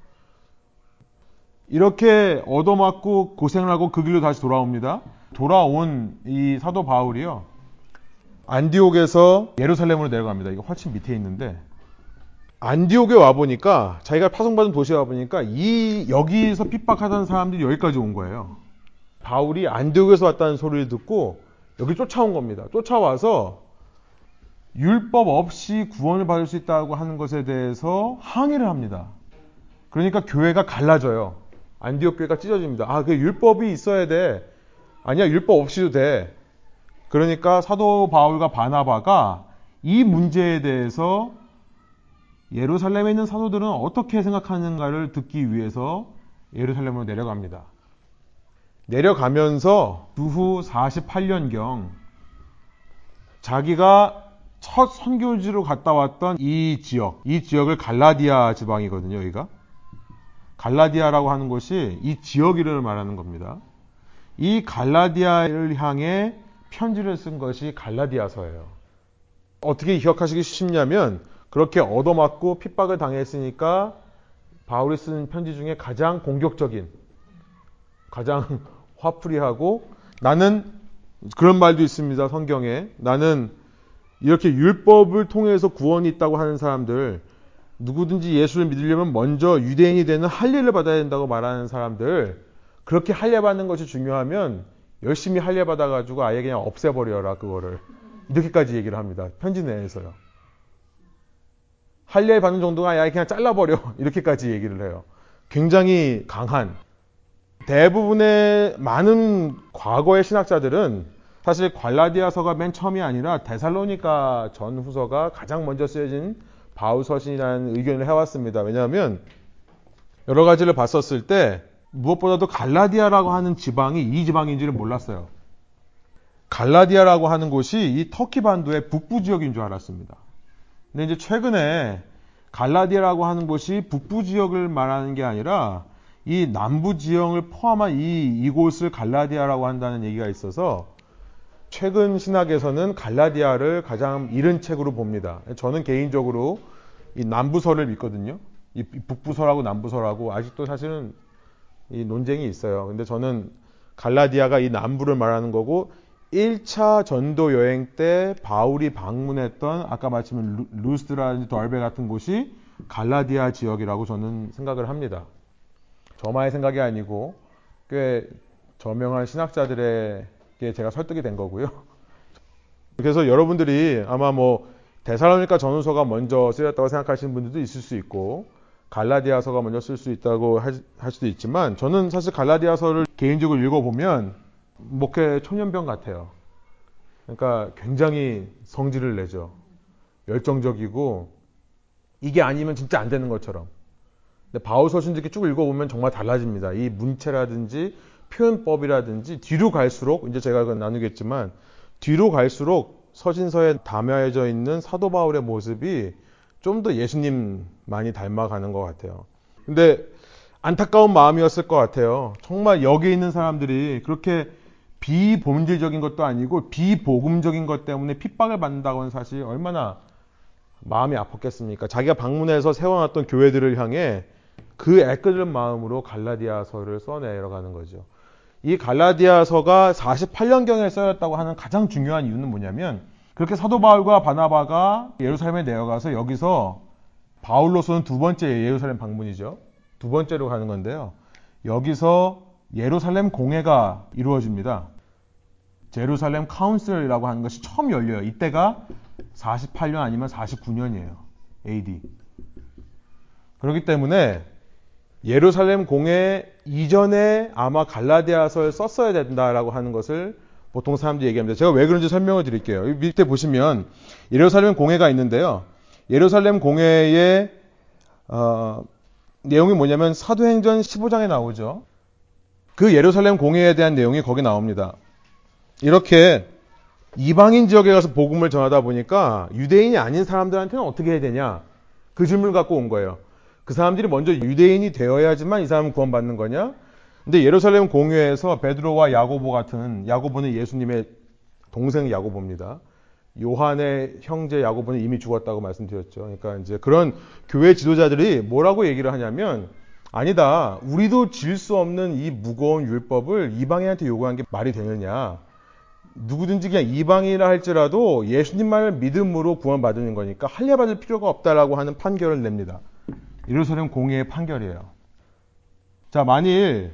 이렇게 얻어맞고 고생을 하고 그 길로 다시 돌아옵니다. 돌아온 이 사도 바울이요. 안디옥에서 예루살렘으로 내려갑니다. 이거 훨씬 밑에 있는데 안디옥에 와 보니까 자기가 파송받은 도시에 와 보니까 이 여기서 핍박하던 사람들이 여기까지 온 거예요. 바울이 안디옥에서 왔다는 소리를 듣고 여기 쫓아온 겁니다. 쫓아와서 율법 없이 구원을 받을 수 있다고 하는 것에 대해서 항의를 합니다. 그러니까 교회가 갈라져요. 안디옥 교회가 찢어집니다. 아, 그 율법이 있어야 돼. 아니야, 율법 없이도 돼. 그러니까 사도 바울과 바나바가 이 문제에 대해서 예루살렘에 있는 사도들은 어떻게 생각하는가를 듣기 위해서 예루살렘으로 내려갑니다. 내려가면서 주후 48년경 자기가 첫 선교지로 갔다 왔던 이 지역, 이 지역을 갈라디아 지방이거든요, 여기가. 갈라디아라고 하는 곳이 이 지역 이름을 말하는 겁니다. 이 갈라디아를 향해 편지를 쓴 것이 갈라디아서예요. 어떻게 기억하시기 쉽냐면 그렇게 얻어맞고 핍박을 당했으니까 바울이 쓴 편지 중에 가장 공격적인, 가장 *laughs* 화풀이하고 나는 그런 말도 있습니다. 성경에 나는 이렇게 율법을 통해서 구원이 있다고 하는 사람들, 누구든지 예수를 믿으려면 먼저 유대인이 되는 할례를 받아야 된다고 말하는 사람들, 그렇게 할례 받는 것이 중요하면 열심히 할례 받아 가지고 아예 그냥 없애버려라 그거를 이렇게까지 얘기를 합니다. 편지 내에서요. 할례 받는 정도가 아니라 그냥 잘라버려. *laughs* 이렇게까지 얘기를 해요. 굉장히 강한. 대부분의 많은 과거의 신학자들은 사실 관라디아서가 맨 처음이 아니라 데살로니가 전후서가 가장 먼저 쓰여진 바울 서신이라는 의견을 해왔습니다. 왜냐하면 여러 가지를 봤었을 때 무엇보다도 갈라디아라고 하는 지방이 이 지방인지를 몰랐어요. 갈라디아라고 하는 곳이 이 터키 반도의 북부 지역인 줄 알았습니다. 근데 이제 최근에 갈라디아라고 하는 곳이 북부 지역을 말하는 게 아니라 이 남부 지형을 포함한 이 이곳을 갈라디아라고 한다는 얘기가 있어서 최근 신학에서는 갈라디아를 가장 이른 책으로 봅니다. 저는 개인적으로 이 남부서를 믿거든요. 이 북부서라고 남부서라고 아직도 사실은 이 논쟁이 있어요. 근데 저는 갈라디아가 이 남부를 말하는 거고 1차 전도 여행 때 바울이 방문했던 아까 말씀드린 루스드라든지 덜베 같은 곳이 갈라디아 지역이라고 저는 생각을 합니다. 저만의 생각이 아니고 꽤 저명한 신학자들에게 제가 설득이 된 거고요. *laughs* 그래서 여러분들이 아마 뭐 대사로니까 전후서가 먼저 쓰였다고 생각하시는 분들도 있을 수 있고 갈라디아서가 먼저 쓸 수 있다고 할 수도 있지만 저는 사실 갈라디아서를 개인적으로 읽어보면 목회 초년병 같아요. 그러니까 굉장히 성질을 내죠. 열정적이고 이게 아니면 진짜 안 되는 것처럼. 근데 바울 서신 이렇게 쭉 읽어보면 정말 달라집니다. 이 문체라든지 표현법이라든지 뒤로 갈수록 이제 제가 나누겠지만 뒤로 갈수록 서신서에 담여져 있는 사도 바울의 모습이 좀 더 예수님 많이 닮아가는 것 같아요. 근데 안타까운 마음이었을 것 같아요. 정말 여기 있는 사람들이 그렇게 비본질적인 것도 아니고 비복음적인 것 때문에 핍박을 받는다고 하는 사실이 얼마나 마음이 아팠겠습니까? 자기가 방문해서 세워놨던 교회들을 향해 그 애끓는 마음으로 갈라디아서를 써내려가는 거죠. 이 갈라디아서가 48년경에 써였다고 하는 가장 중요한 이유는 뭐냐면 그렇게 사도 바울과 바나바가 예루살렘에 내려가서 여기서 바울로서는 두 번째 예루살렘 방문이죠. 두 번째로 가는 건데요. 여기서 예루살렘 공회가 이루어집니다. 제루살렘 카운슬이라고 하는 것이 처음 열려요. 이때가 48년 아니면 49년이에요. AD. 그렇기 때문에 예루살렘 공회 이전에 아마 갈라디아서를 썼어야 된다라고 하는 것을 보통 사람들이 얘기합니다. 제가 왜 그런지 설명을 드릴게요. 밑에 보시면 예루살렘 공회가 있는데요. 예루살렘 공회의 어, 내용이 뭐냐면 사도행전 15장에 나오죠. 그 예루살렘 공회에 대한 내용이 거기 나옵니다. 이렇게 이방인 지역에 가서 복음을 전하다 보니까 유대인이 아닌 사람들한테는 어떻게 해야 되냐? 그 질문을 갖고 온 거예요. 그 사람들이 먼저 유대인이 되어야지만 이 사람은 구원받는 거냐? 근데 예루살렘 공회에서 베드로와 야고보 같은 야고보는 예수님의 동생 야고보입니다. 요한의 형제 야고보는 이미 죽었다고 말씀드렸죠. 그러니까 이제 그런 교회 지도자들이 뭐라고 얘기를 하냐면 아니다. 우리도 질 수 없는 이 무거운 율법을 이방인한테 요구한 게 말이 되느냐? 누구든지 그냥 이방인이라 할지라도 예수님만을 믿음으로 구원받는 거니까 할례 받을 필요가 없다라고 하는 판결을 냅니다. 예루살렘 공회의 판결이에요. 자, 만일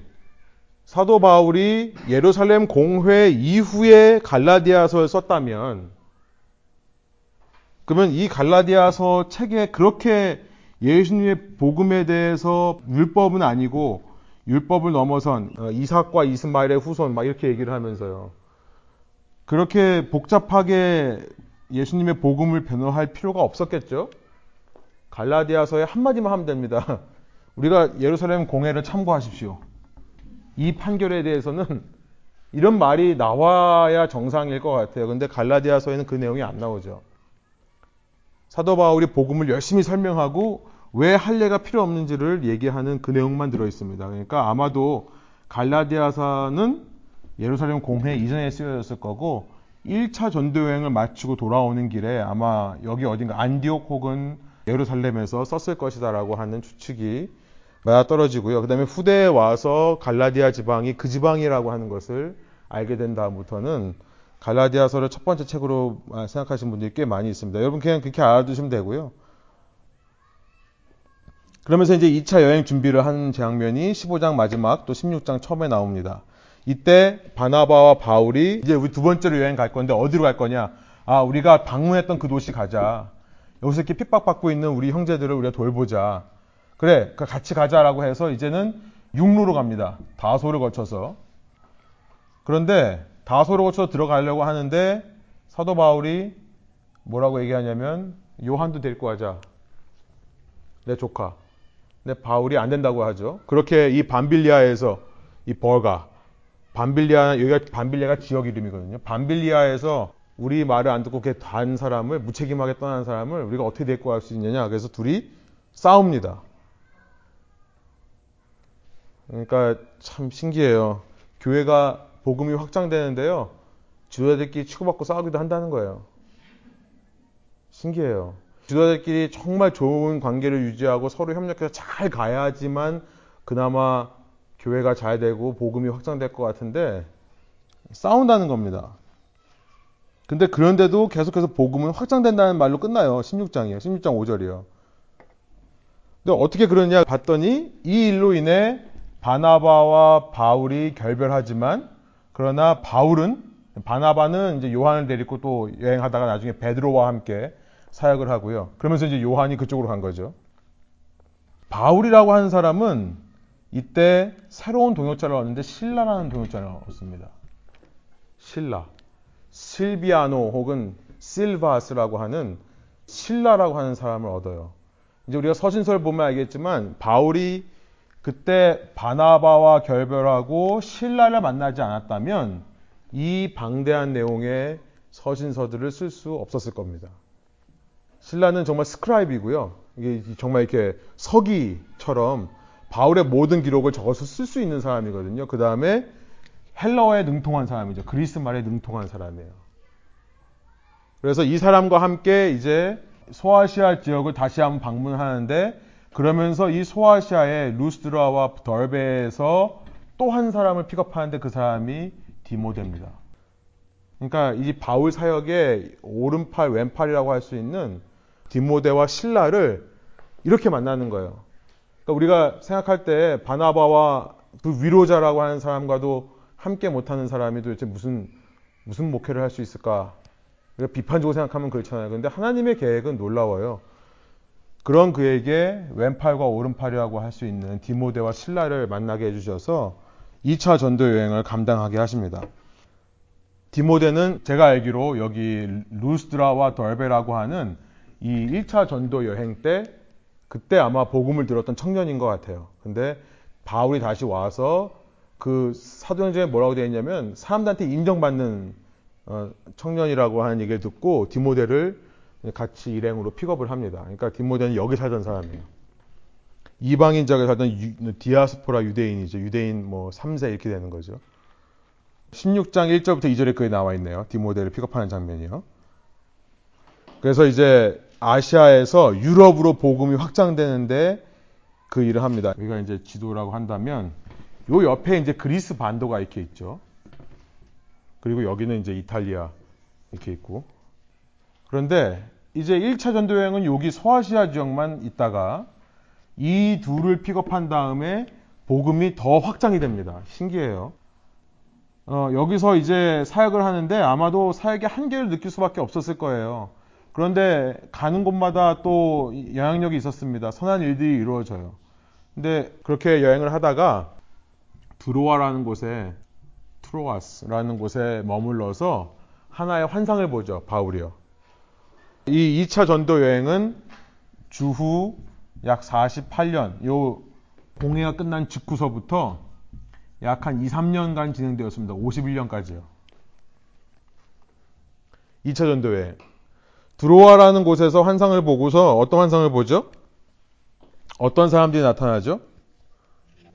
사도 바울이 예루살렘 공회 이후에 갈라디아서를 썼다면 그러면 이 갈라디아서 책에 그렇게 예수님의 복음에 대해서 율법은 아니고 율법을 넘어선 어, 이삭과 이스마엘의 후손 막 이렇게 얘기를 하면서요. 그렇게 복잡하게 예수님의 복음을 변호할 필요가 없었겠죠? 갈라디아서에 한마디만 하면 됩니다. *laughs* 우리가 예루살렘 공회를 참고하십시오. 이 판결에 대해서는 *laughs* 이런 말이 나와야 정상일 것 같아요. 근데 갈라디아서에는 그 내용이 안 나오죠. 사도 바울이 복음을 열심히 설명하고 왜 할례가 필요 없는지를 얘기하는 그 내용만 들어 있습니다. 그러니까 아마도 갈라디아서는 예루살렘 공회 이전에 쓰여졌을 거고 1차 전도 여행을 마치고 돌아오는 길에 아마 여기 어딘가 안디옥 혹은 예루살렘에서 썼을 것이다라고 하는 추측이 맞아 떨어지고요. 그 다음에 후대에 와서 갈라디아 지방이 그 지방이라고 하는 것을 알게 된 다음부터는 갈라디아서를 첫 번째 책으로 생각하시는 분들이 꽤 많이 있습니다. 여러분 그냥 그렇게 알아두시면 되고요. 그러면서 이제 2차 여행 준비를 하는 장면이 15장 마지막 또 16장 처음에 나옵니다. 이때 바나바와 바울이 이제 우리 두 번째로 여행 갈 건데 어디로 갈 거냐? 아, 우리가 방문했던 그 도시 가자. 여기서 이렇게 핍박받고 있는 우리 형제들을 우리가 돌보자. 그래, 그 같이 가자라고 해서 이제는 육로로 갑니다. 다소를 거쳐서. 그런데 다소를 거쳐서 들어가려고 하는데 사도 바울이 뭐라고 얘기하냐면 요한도 데리고 가자. 내 조카. 근데 바울이 안 된다고 하죠. 그렇게 이 반빌리아에서 이 벌가 반빌리아 여기가 반빌리아가 지역 이름이거든요. 반빌리아에서 우리 말을 안 듣고 이렇게 단 사람을 무책임하게 떠난 사람을 우리가 어떻게 갈수 있느냐. 그래서 둘이 싸웁니다. 그러니까 참 신기해요. 교회가 복음이 확장되는데요. 주자들끼리 치고받고 싸우기도 한다는 거예요. 신기해요. 주자들끼리 정말 좋은 관계를 유지하고 서로 협력해서 잘 가야지만 그나마 교회가 잘 되고 복음이 확장될 것 같은데 싸운다는 겁니다. 근데 그런데도 계속해서 복음은 확장된다는 말로 끝나요. 16장이에요. 16장 5절이요. 근데 어떻게 그러냐 봤더니 이 일로 인해 바나바와 바울이 결별하지만 그러나 바울은 바나바는 이제 요한을 데리고 또 여행하다가 나중에 베드로와 함께 사역을 하고요. 그러면서 이제 요한이 그쪽으로 간 거죠. 바울이라고 하는 사람은 이때 새로운 동역자를 얻는데 신라라는 동역자를 얻습니다. 신라. 실비아노 혹은 실바스라고 하는 신라라고 하는 사람을 얻어요. 이제 우리가 서신서를 보면 알겠지만 바울이 그때 바나바와 결별하고 신라를 만나지 않았다면 이 방대한 내용의 서신서들을 쓸 수 없었을 겁니다. 신라는 정말 스크라이브이고요. 이게 정말 이렇게 서기처럼 바울의 모든 기록을 적어서 쓸 수 있는 사람이거든요. 그 다음에 헬러어에 능통한 사람이죠. 그리스 말에 능통한 사람이에요. 그래서 이 사람과 함께 이제 소아시아 지역을 다시 한번 방문하는데 그러면서 이 소아시아의 루스드라와 덜베에서 또 한 사람을 픽업하는데 그 사람이 디모데입니다. 그러니까 이 바울 사역의 오른팔 왼팔이라고 할 수 있는 디모데와 신라를 이렇게 만나는 거예요. 그러니까 우리가 생각할 때 바나바와 그 위로자라고 하는 사람과도 함께 못하는 사람이 도대체 무슨 무슨 목회를 할 수 있을까? 비판적으로 생각하면 그렇잖아요. 그런데 하나님의 계획은 놀라워요. 그런 그에게 왼팔과 오른팔이라고 할 수 있는 디모데와 신라를 만나게 해주셔서 2차 전도 여행을 감당하게 하십니다. 디모데는 제가 알기로 여기 루스드라와 덜베라고 하는 이 1차 전도 여행 때 그때 아마 복음을 들었던 청년인 것 같아요. 근데 바울이 다시 와서 그 사도행전에 뭐라고 되어 있냐면 사람들한테 인정받는 어, 청년이라고 하는 얘기를 듣고 디모데를 같이 일행으로 픽업을 합니다. 그러니까 디모데는 여기 살던 사람이에요. 이방인 지역에 살던 디아스포라 유대인이죠. 유대인 뭐 3세 이렇게 되는 거죠. 16장 1절부터 2절에 그게 나와 있네요. 디모데를 픽업하는 장면이요. 그래서 이제 아시아에서 유럽으로 복음이 확장되는데 그 일을 합니다. 여기가 이제 지도라고 한다면 요 옆에 이제 그리스 반도가 이렇게 있죠. 그리고 여기는 이제 이탈리아 이렇게 있고 그런데 이제 1차 전도 여행은 여기 소아시아 지역만 있다가 이 둘을 픽업한 다음에 복음이 더 확장이 됩니다. 신기해요. 어, 여기서 이제 사역을 하는데 아마도 사역의 한계를 느낄 수밖에 없었을 거예요. 그런데 가는 곳마다 또 영향력이 있었습니다. 선한 일들이 이루어져요. 근데 그렇게 여행을 하다가 드로아라는 곳에 트로아스라는 곳에 머물러서 하나의 환상을 보죠. 바울이요. 이 2차 전도 여행은 주후 약 48년, 요 공회가 끝난 직후서부터 약 한 2, 3년간 진행되었습니다. 51년까지요. 2차 전도 여행. 드로아라는 곳에서 환상을 보고서 어떤 환상을 보죠? 어떤 사람들이 나타나죠?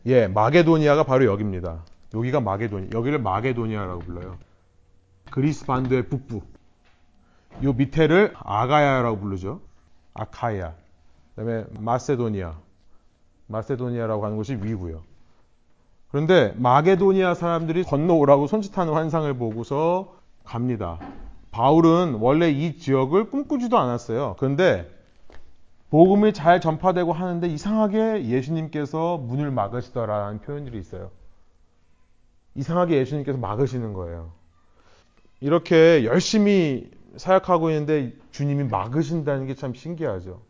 예, 마게도니아가 바로 여기입니다. 여기가 마게도니아, 여기를 마게도니아라고 불러요. 그리스 반도의 북부. 요 밑에를 아가야라고 부르죠. 아카야. 그다음에 마세도니아. 마세도니아라고 하는 곳이 위고요. 그런데 마게도니아 사람들이 건너오라고 손짓하는 환상을 보고서 갑니다. 바울은 원래 이 지역을 꿈꾸지도 않았어요. 그런데 복음이 잘 전파되고 하는데 이상하게 예수님께서 문을 막으시더라라는 표현들이 있어요. 이상하게 예수님께서 막으시는 거예요. 이렇게 열심히 사역하고 있는데 주님이 막으신다는 게 참 신기하죠.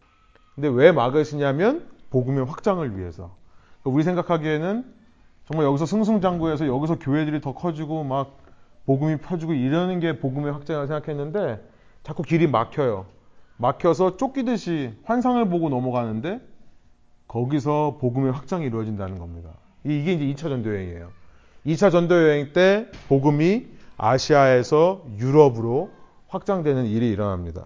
근데 왜 막으시냐면 복음의 확장을 위해서. 우리 생각하기에는 정말 여기서 승승장구해서 여기서 교회들이 더 커지고 막 복음이 펴지고 이러는 게 복음의 확장을 생각했는데 자꾸 길이 막혀요. 막혀서 쫓기듯이 환상을 보고 넘어가는데 거기서 복음의 확장이 이루어진다는 겁니다. 이게 이제 2차 전도 여행이에요. 2차 전도 여행 때 복음이 아시아에서 유럽으로 확장되는 일이 일어납니다.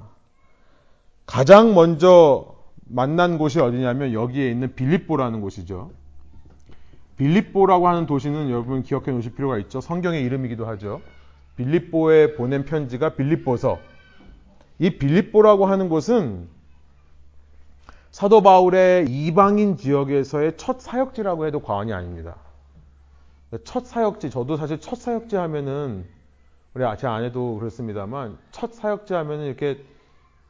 가장 먼저 만난 곳이 어디냐면 여기에 있는 빌립보라는 곳이죠. 빌립보라고 하는 도시는 여러분 기억해 놓으실 필요가 있죠. 성경의 이름이기도 하죠. 빌립보에 보낸 편지가 빌립보서. 이 빌립보라고 하는 곳은 사도 바울의 이방인 지역에서의 첫 사역지라고 해도 과언이 아닙니다. 첫 사역지, 저도 사실 첫 사역지 하면은 우리 제 아내도 그렇습니다만 첫 사역지 하면은 이렇게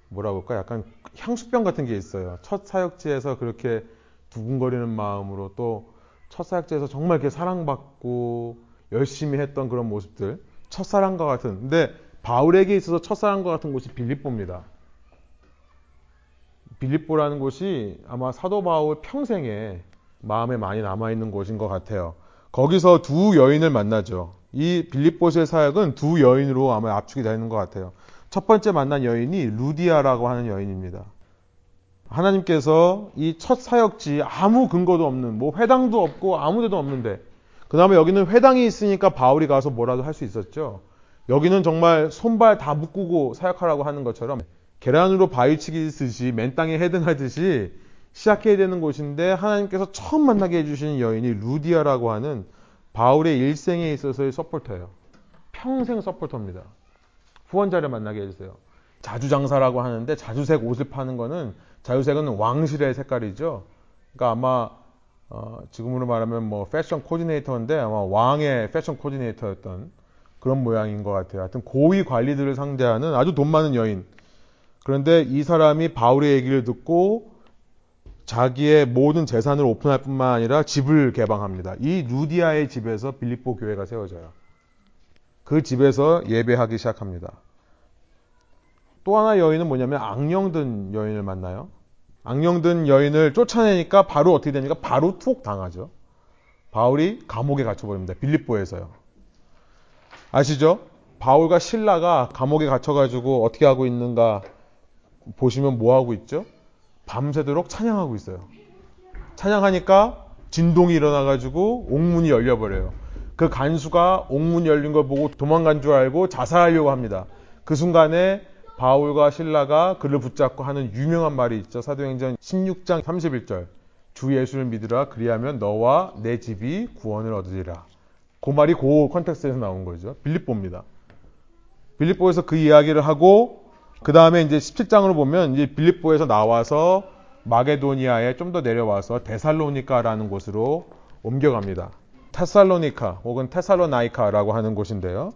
뭐라 그럴까 약간 향수병 같은 게 있어요. 첫 사역지에서 그렇게 두근거리는 마음으로 또 첫 사역지에서 정말 이렇게 사랑받고 열심히 했던 그런 모습들, 첫사랑과 같은. 근데 바울에게 있어서 첫사랑과 같은 곳이 빌립보입니다. 빌립보라는 곳이 아마 사도 바울 평생에 마음에 많이 남아있는 곳인 것 같아요. 거기서 두 여인을 만나죠. 이 빌립보스의 사역은 두 여인으로 아마 압축이 되는 것 같아요. 첫 번째 만난 여인이 루디아라고 하는 여인입니다. 하나님께서 이 첫 사역지 아무 근거도 없는 뭐 회당도 없고 아무 데도 없는데 그다음에 여기는 회당이 있으니까 바울이 가서 뭐라도 할 수 있었죠. 여기는 정말 손발 다 묶고 사역하라고 하는 것처럼 계란으로 바위치기듯이 맨 땅에 헤딩하듯이 시작해야 되는 곳인데 하나님께서 처음 만나게 해주시는 여인이 루디아라고 하는 바울의 일생에 있어서의 서포터예요. 평생 서포터입니다. 후원자를 만나게 해주세요. 자주장사라고 하는데 자주색 옷을 파는 거는 자주색은 왕실의 색깔이죠. 그러니까 아마 어, 지금으로 말하면 뭐 패션 코디네이터인데 아마 왕의 패션 코디네이터였던 그런 모양인 것 같아요. 하여튼 고위 관리들을 상대하는 아주 돈 많은 여인. 그런데 이 사람이 바울의 얘기를 듣고 자기의 모든 재산을 오픈할 뿐만 아니라 집을 개방합니다. 이 루디아의 집에서 빌립보 교회가 세워져요. 그 집에서 예배하기 시작합니다. 또 하나 여인은 뭐냐면 악령든 여인을 만나요. 악령든 여인을 쫓아내니까 바로 어떻게 됩니까? 바로 투옥 당하죠. 바울이 감옥에 갇혀버립니다. 빌립보에서요. 아시죠? 바울과 신라가 감옥에 갇혀가지고 어떻게 하고 있는가 보시면 뭐 하고 있죠? 밤새도록 찬양하고 있어요. 찬양하니까 진동이 일어나가지고 옥문이 열려버려요. 그 간수가 옥문 열린 걸 보고 도망간 줄 알고 자살하려고 합니다. 그 순간에 바울과 신라가 그를 붙잡고 하는 유명한 말이 있죠. 사도행전 16장 31절. 주 예수를 믿으라 그리하면 너와 내 집이 구원을 얻으리라. 그 말이 그 컨텍스트에서 나온 거죠. 빌립보입니다. 빌립보에서 그 이야기를 하고 그 다음에 이제 17장으로 보면 이제 빌립보에서 나와서 마게도니아에 좀 더 내려와서 데살로니카라는 곳으로 옮겨갑니다. 테살로니카 혹은 테살로나이카라고 하는 곳인데요.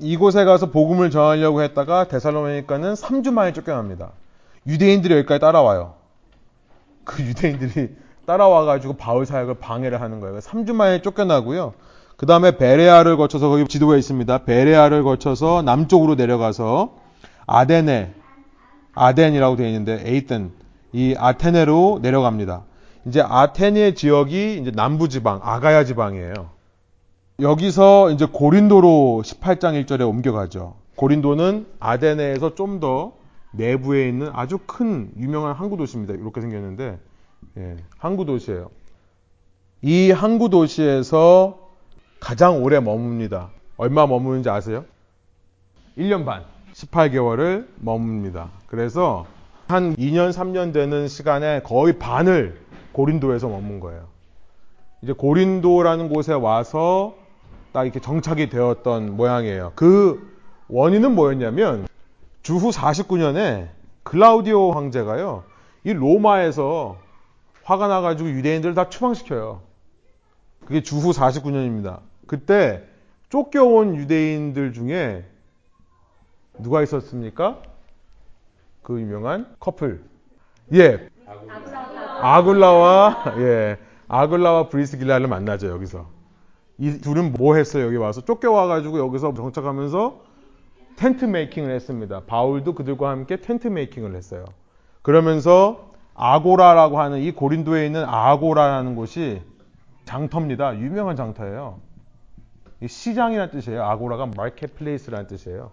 이곳에 가서 복음을 전하려고 했다가 데살로니카는 3주 만에 쫓겨납니다. 유대인들이 여기까지 따라와요. 그 유대인들이 따라와가지고 바울 사역을 방해를 하는 거예요. 3주 만에 쫓겨나고요. 그 다음에 베레아를 거쳐서 거기 지도에 있습니다. 베레아를 거쳐서 남쪽으로 내려가서 아덴에 아덴이라고 되어 있는데 에이튼 이 아테네로 내려갑니다. 이제 아테네 지역이 이제 남부 지방 아가야 지방이에요. 여기서 이제 고린도로 18장 1절에 옮겨가죠. 고린도는 아데네에서 좀 더 내부에 있는 아주 큰 유명한 항구 도시입니다. 이렇게 생겼는데 예, 항구 도시예요. 이 항구 도시에서 가장 오래 머뭅니다. 얼마 머무는지 아세요? 1년 반. 18개월을 머뭅니다. 그래서 한 2년, 3년 되는 시간에 거의 반을 고린도에서 머문 거예요. 이제 고린도라는 곳에 와서 딱 이렇게 정착이 되었던 모양이에요. 그 원인은 뭐였냐면 주후 49년에 클라우디오 황제가요. 이 로마에서 화가 나가지고 유대인들을 다 추방시켜요. 그게 주후 49년입니다. 그때 쫓겨온 유대인들 중에 누가 있었습니까? 그 유명한 커플. 예. 아굴라와 예. 아굴라와 브리스길라를 만나죠, 여기서. 이 둘은 뭐 했어요, 여기 와서? 쫓겨와 가지고 여기서 정착하면서 텐트 메이킹을 했습니다. 바울도 그들과 함께 텐트 메이킹을 했어요. 그러면서 아고라라고 하는 이 고린도에 있는 아고라라는 곳이 장터입니다. 유명한 장터예요. 시장이라는 뜻이에요. 아고라가 marketplace라는 뜻이에요.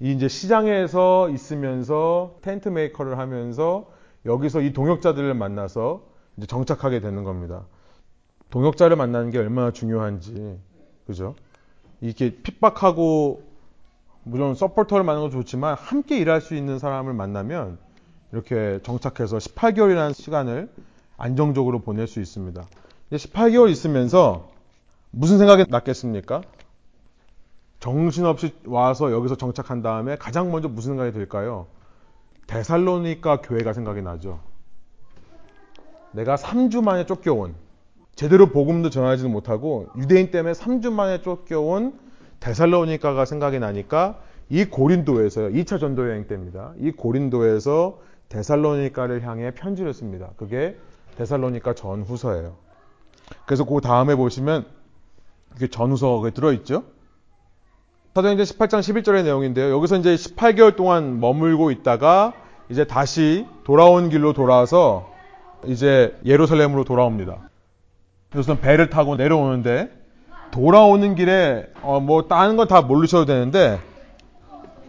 이 이제 시장에서 있으면서 tent maker를 하면서 여기서 이 동역자들을 만나서 이제 정착하게 되는 겁니다. 동역자를 만나는 게 얼마나 중요한지, 그죠? 이렇게 핍박하고 물론 서포터를 만나는 건 좋지만 함께 일할 수 있는 사람을 만나면 이렇게 정착해서 18개월이라는 시간을 안정적으로 보낼 수 있습니다. 18개월 있으면서 무슨 생각이 났겠습니까? 정신없이 와서 여기서 정착한 다음에 가장 먼저 무슨 생각이 들까요? 데살로니까 교회가 생각이 나죠. 내가 3주 만에 쫓겨온 제대로 복음도 전하지도 못하고 유대인 때문에 3주 만에 쫓겨온 데살로니카가 생각이 나니까 이 고린도에서요. 2차 전도 여행 때입니다. 이 고린도에서 데살로니카를 향해 편지를 씁니다. 그게 데살로니카 전후서예요. 그래서 그 다음에 보시면 이게 전후서가 들어있죠. 사도행전 18장 11절의 내용인데요. 여기서 이제 18개월 동안 머물고 있다가 이제 다시 돌아온 길로 돌아와서 이제 예루살렘으로 돌아옵니다. 그래서 배를 타고 내려오는데 돌아오는 길에 어 뭐 다른 건 다 모르셔도 되는데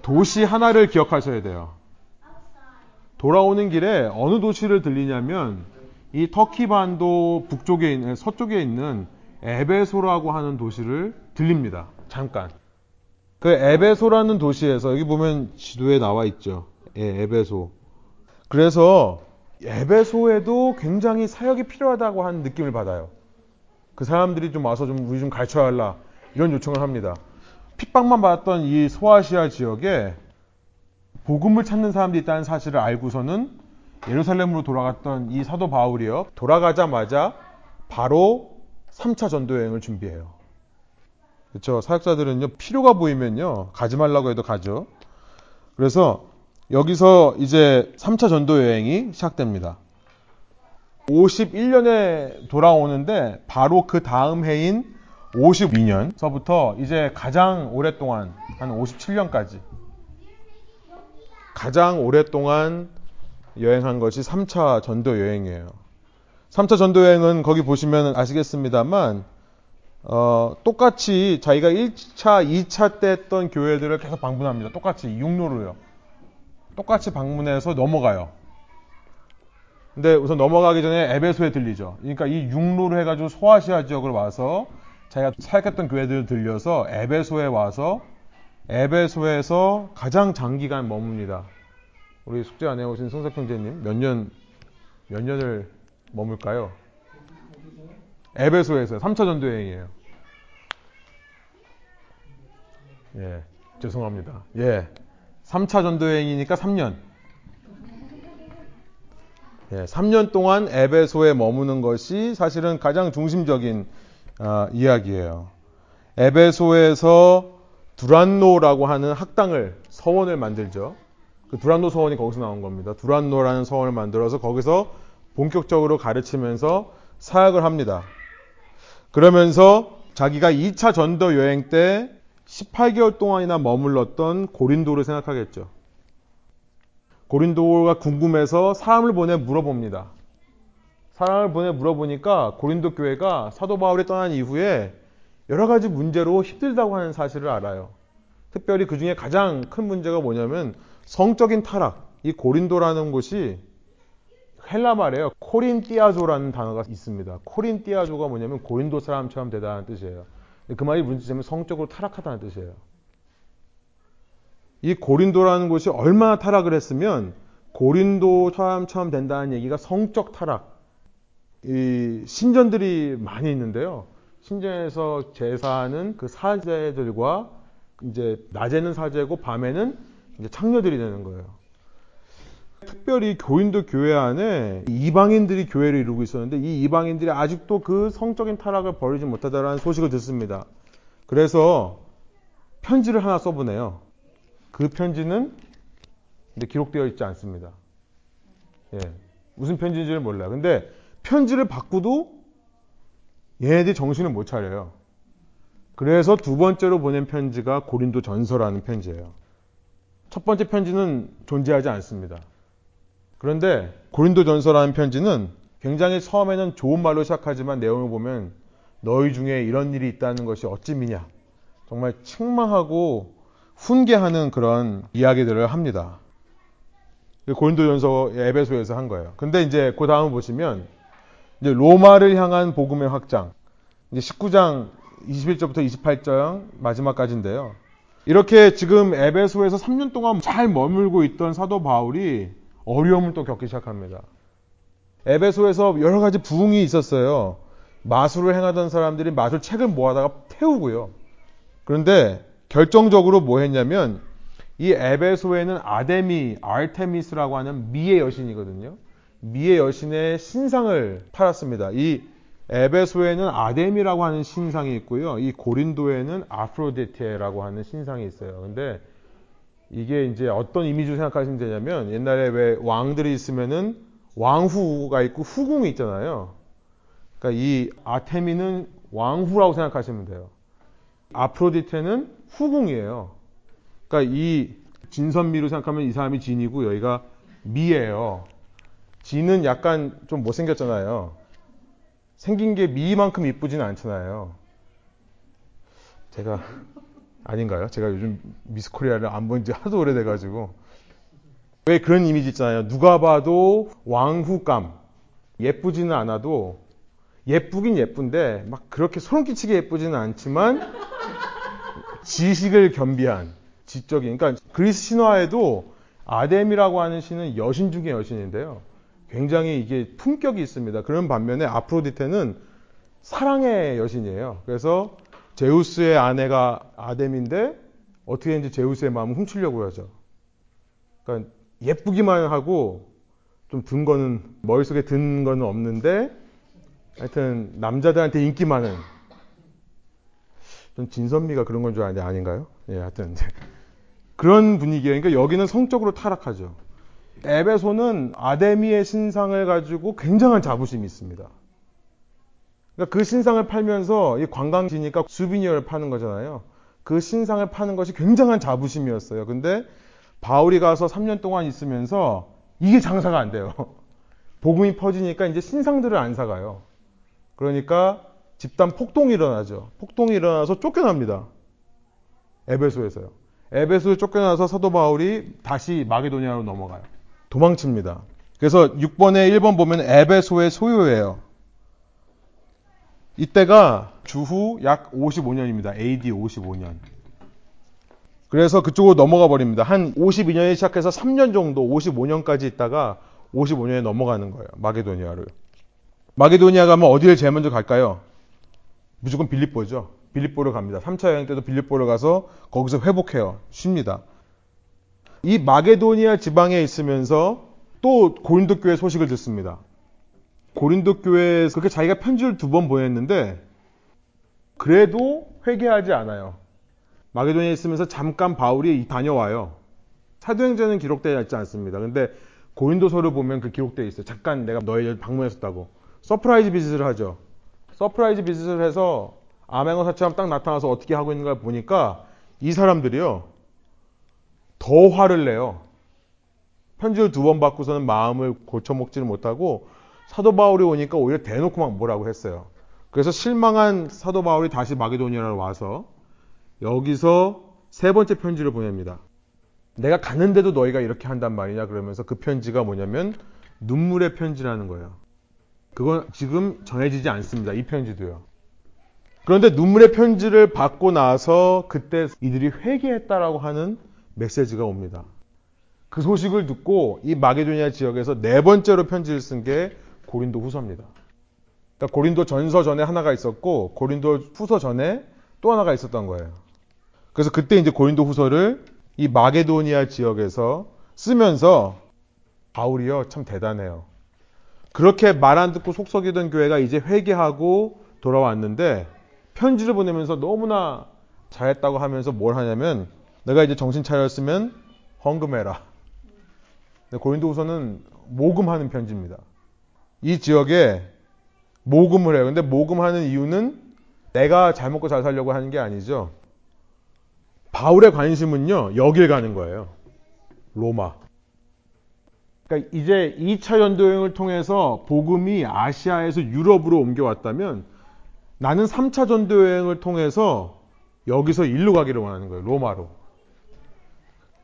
도시 하나를 기억하셔야 돼요. 돌아오는 길에 어느 도시를 들리냐면 이 터키 반도 북쪽에 있는 서쪽에 있는 에베소라고 하는 도시를 들립니다. 잠깐. 그 에베소라는 도시에서 여기 보면 지도에 나와 있죠. 예, 에베소. 그래서 에베소에도 굉장히 사역이 필요하다고 하는 느낌을 받아요. 그 사람들이 좀 와서 좀 우리 좀 가르쳐야 할라 이런 요청을 합니다. 핍박만 받았던 이 소아시아 지역에 복음을 찾는 사람들이 있다는 사실을 알고서는 예루살렘으로 돌아갔던 이 사도 바울이요. 돌아가자마자 바로 3차 전도 여행을 준비해요. 그렇죠. 사역자들은요. 필요가 보이면요. 가지 말라고 해도 가죠. 그래서 여기서 이제 3차 전도 여행이 시작됩니다. 51년에 돌아오는데 바로 그 다음 해인 52년서부터 이제 가장 오랫동안 한 57년까지 가장 오랫동안 여행한 것이 3차 전도 여행이에요. 3차 전도 여행은 거기 보시면 아시겠습니다만 어, 똑같이 자기가 1차, 2차 때 했던 교회들을 계속 방문합니다. 똑같이 육로로요. 똑같이 방문해서 넘어가요. 근데 우선 넘어가기 전에 에베소에 들리죠. 그러니까 이 육로를 해가지고 소아시아 지역을 와서 자기가 사역했던 교회들을 들려서 에베소에 와서 에베소에서 가장 장기간 머뭅니다. 우리 숙제 안에 오신 성석 형제님 몇 년, 몇 년을 머물까요? 에베소에서 3차 전도 여행이에요. 예, 죄송합니다. 예, 3차 전도 여행이니까 3년. 예, 3년 동안 에베소에 머무는 것이 사실은 가장 중심적인 어, 이야기예요. 에베소에서 두란노라고 하는 학당을 서원을 만들죠. 그 두란노 서원이 거기서 나온 겁니다. 두란노라는 서원을 만들어서 거기서 본격적으로 가르치면서 사역을 합니다. 그러면서 자기가 2차 전도 여행 때 18개월 동안이나 머물렀던 고린도를 생각하겠죠. 고린도가 궁금해서 사람을 보내 물어봅니다. 사람을 보내 물어보니까 고린도 교회가 사도 바울이 떠난 이후에 여러 가지 문제로 힘들다고 하는 사실을 알아요. 특별히 그 중에 가장 큰 문제가 뭐냐면 성적인 타락. 이 고린도라는 곳이 헬라 말이에요. 코린띠아조라는 단어가 있습니다. 코린띠아조가 뭐냐면 고린도 사람처럼 되다는 뜻이에요. 그 말이 뜻이냐면 성적으로 타락하다는 뜻이에요. 이 고린도라는 곳이 얼마나 타락을 했으면 고린도 사람처럼 된다는 얘기가 성적 타락. 이 신전들이 많이 있는데요. 신전에서 제사하는 그 사제들과 이제 낮에는 사제고 밤에는 이제 창녀들이 되는 거예요. 특별히 교인도 교회 안에 이방인들이 교회를 이루고 있었는데 이 이방인들이 아직도 그 성적인 타락을 버리지 못하다라는 소식을 듣습니다. 그래서 편지를 하나 써보내요. 그 편지는 기록되어 있지 않습니다. 예, 무슨 편지인지를 몰라요. 근데 편지를 받고도 얘네들이 정신을 못 차려요. 그래서 두 번째로 보낸 편지가 고린도 전서라는 편지예요. 첫 번째 편지는 존재하지 않습니다. 그런데 고린도전서라는 편지는 굉장히 처음에는 좋은 말로 시작하지만 내용을 보면 너희 중에 이런 일이 있다는 것이 어찌 미냐. 정말 책망하고 훈계하는 그런 이야기들을 합니다. 고린도전서 에베소에서 한 거예요. 근데 이제 그 다음 보시면 이제 로마를 향한 복음의 확장. 이제 19장 21절부터 28장 마지막까지인데요. 이렇게 지금 에베소에서 3년 동안 잘 머물고 있던 사도 바울이 어려움을 또 겪기 시작합니다. 에베소에서 여러 가지 부흥이 있었어요. 마술을 행하던 사람들이 마술 책을 모아다가 태우고요. 그런데 결정적으로 뭐 했냐면 이 에베소에는 아데미, 아르테미스라고 하는 미의 여신이거든요. 미의 여신의 신상을 팔았습니다. 이 에베소에는 아데미라고 하는 신상이 있고요. 이 고린도에는 아프로디테라고 하는 신상이 있어요. 근데 이게 이제 어떤 이미지로 생각하시면 되냐면 옛날에 왜 왕들이 있으면은 왕후가 있고 후궁이 있잖아요. 그러니까 이 아데미는 왕후라고 생각하시면 돼요. 아프로디테는 후궁이에요. 그러니까 이 진선미로 생각하면 이 사람이 진이고 여기가 미예요. 진은 약간 좀 못생겼잖아요. 생긴 게 미만큼 이쁘지는 않잖아요. 제가 아닌가요? 제가 요즘 미스 코리아를 안 본 지 하도 오래돼가지고 왜 그런 이미지 있잖아요. 누가 봐도 왕후감 예쁘지는 않아도 예쁘긴 예쁜데 막 그렇게 소름 끼치게 예쁘지는 않지만 지식을 겸비한 지적인 그러니까 그리스 신화에도 아뎀이라고 하는 신은 여신 중의 여신인데요. 굉장히 이게 품격이 있습니다. 그런 반면에 아프로디테는 사랑의 여신이에요. 그래서 제우스의 아내가 아뎀인데 어떻게 이제 제우스의 마음을 훔치려고 하죠. 그러니까 예쁘기만 하고 좀 든 거는 머릿속에 든 거는 없는데 하여튼 남자들한테 인기 많은 좀 진선미가 그런 건 줄 아는데 아닌가요? 예, 하여튼 그런 분위기예요. 그러니까 여기는 성적으로 타락하죠. 에베소는 아데미의 신상을 가지고 굉장한 자부심이 있습니다. 그러니까 그 신상을 팔면서 이 관광지니까 수비니어를 파는 거잖아요. 그 신상을 파는 것이 굉장한 자부심이었어요. 근데 바울이 가서 3년 동안 있으면서 이게 장사가 안 돼요. *laughs* 복음이 퍼지니까 이제 신상들을 안 사가요. 그러니까 집단 폭동이 일어나죠. 폭동이 일어나서 쫓겨납니다. 에베소에서요. 에베소에 쫓겨나서 사도 바울이 다시 마게도니아로 넘어가요. 도망칩니다. 그래서 6번에 1번 보면 에베소의 소유예요. 이때가 주후 약 55년입니다. AD 55년. 그래서 그쪽으로 넘어가 버립니다. 한 52년에 시작해서 3년 정도 55년까지 있다가 55년에 넘어가는 거예요. 마게도니아를. 마게도니아 가면 어디를 제일 먼저 갈까요? 무조건 빌립보죠. 빌립보를 갑니다. 3차 여행 때도 빌립보를 가서 거기서 회복해요. 쉽니다. 이 마게도니아 지방에 있으면서 또 고린도 교회 소식을 듣습니다. 고린도 교회에 그렇게 자기가 편지를 두 번 보냈는데 그래도 회개하지 않아요. 마게도니아에 있으면서 잠깐 바울이 다녀와요. 사도행전은 기록되어 있지 않습니다. 근데 고린도서를 보면 그 기록되어 있어요. 잠깐 내가 너희 방문했었다고. surprise visit를 하죠. surprise visit를 해서 암행어사처럼 딱 나타나서 어떻게 하고 있는가 보니까 이 사람들이요. 더 화를 내요. 편지를 두 번 받고서는 마음을 고쳐먹지를 못하고 사도 바울이 오니까 오히려 대놓고 막 뭐라고 했어요. 그래서 실망한 사도 바울이 다시 마게도니아로 와서 여기서 세 번째 편지를 보냅니다. 내가 가는데도 너희가 이렇게 한단 말이냐 그러면서 그 편지가 뭐냐면 눈물의 편지라는 거예요. 그건 지금 전해지지 않습니다. 이 편지도요. 그런데 눈물의 편지를 받고 나서 그때 이들이 회개했다라고 하는 메시지가 옵니다. 그 소식을 듣고 이 마게도니아 지역에서 네 번째로 편지를 쓴 게 고린도 후서입니다. 그러니까 고린도 전서 전에 하나가 있었고 고린도 후서 전에 또 하나가 있었던 거예요. 그래서 그때 이제 고린도 후서를 이 마게도니아 지역에서 쓰면서 바울이요 참 대단해요. 그렇게 말 안 듣고 속썩이던 교회가 이제 회개하고 돌아왔는데 편지를 보내면서 너무나 잘했다고 하면서 뭘 하냐면 내가 이제 정신 차렸으면 헌금해라. 고린도후서는 모금하는 편지입니다. 이 지역에 모금을 해요. 근데 모금하는 이유는 내가 잘 먹고 잘 살려고 하는 게 아니죠. 바울의 관심은요, 여길 가는 거예요. 로마. 그러니까 이제 2차 전도 여행을 통해서 복음이 아시아에서 유럽으로 옮겨왔다면 나는 3차 전도 여행을 통해서 여기서 일로 가기를 원하는 거예요. 로마로.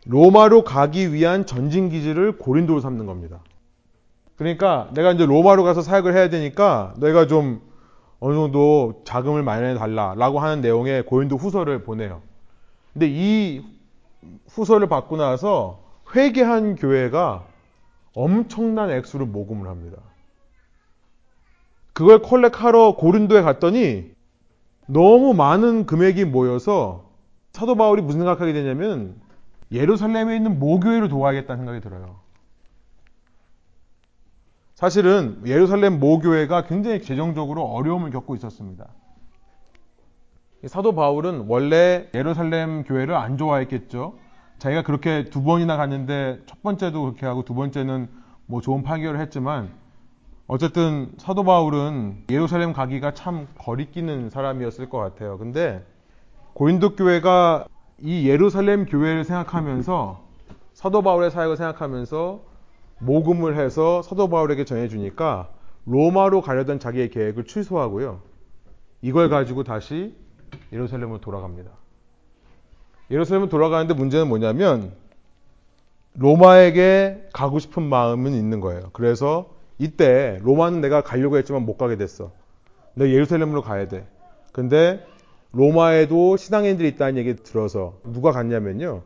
로마로 가기 위한 전진 기지를 고린도로 삼는 겁니다. 그러니까 내가 이제 로마로 가서 사역을 해야 되니까 내가 좀 어느 정도 자금을 마련해 달라라고 하는 내용의 고린도 후서를 보내요. 근데 이 후서를 받고 나서 회개한 교회가 엄청난 액수를 모금을 합니다. 그걸 콜렉하러 고린도에 갔더니 너무 많은 금액이 모여서 사도 바울이 무슨 생각하게 되냐면 예루살렘에 있는 모교회를 도와야겠다는 생각이 들어요. 사실은 예루살렘 모교회가 굉장히 재정적으로 어려움을 겪고 있었습니다. 사도 바울은 원래 예루살렘 교회를 안 좋아했겠죠. 자기가 그렇게 두 번이나 갔는데 첫 번째도 그렇게 하고 두 번째는 뭐 좋은 파결을 했지만 어쨌든 사도 바울은 예루살렘 가기가 참 거리끼는 사람이었을 것 같아요. 근데 고린도 교회가 이 예루살렘 교회를 생각하면서 사도 바울의 사역을 생각하면서 모금을 해서 사도 바울에게 전해주니까 로마로 가려던 자기의 계획을 취소하고요. 이걸 가지고 다시 예루살렘으로 돌아갑니다. 예루살렘으로 돌아가는데 문제는 뭐냐면 로마에게 가고 싶은 마음은 있는 거예요. 그래서 이때 로마는 내가 가려고 했지만 못 가게 됐어. 내가 예루살렘으로 가야 돼. 근데 로마에도 신앙인들이 있다는 얘기 들어서 누가 갔냐면요.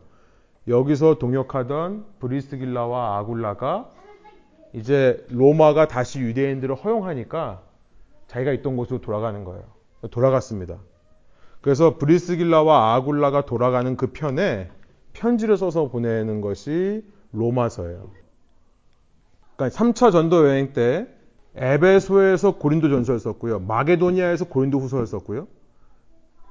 여기서 동역하던 브리스길라와 아굴라가 이제 로마가 다시 유대인들을 허용하니까 자기가 있던 곳으로 돌아가는 거예요. 돌아갔습니다. 그래서 브리스길라와 아굴라가 돌아가는 그 편에 편지를 써서 보내는 것이 로마서예요. 그러니까 3차 전도 여행 때 에베소에서 고린도 전서를 썼고요. 마게도니아에서 고린도 후서를 썼고요.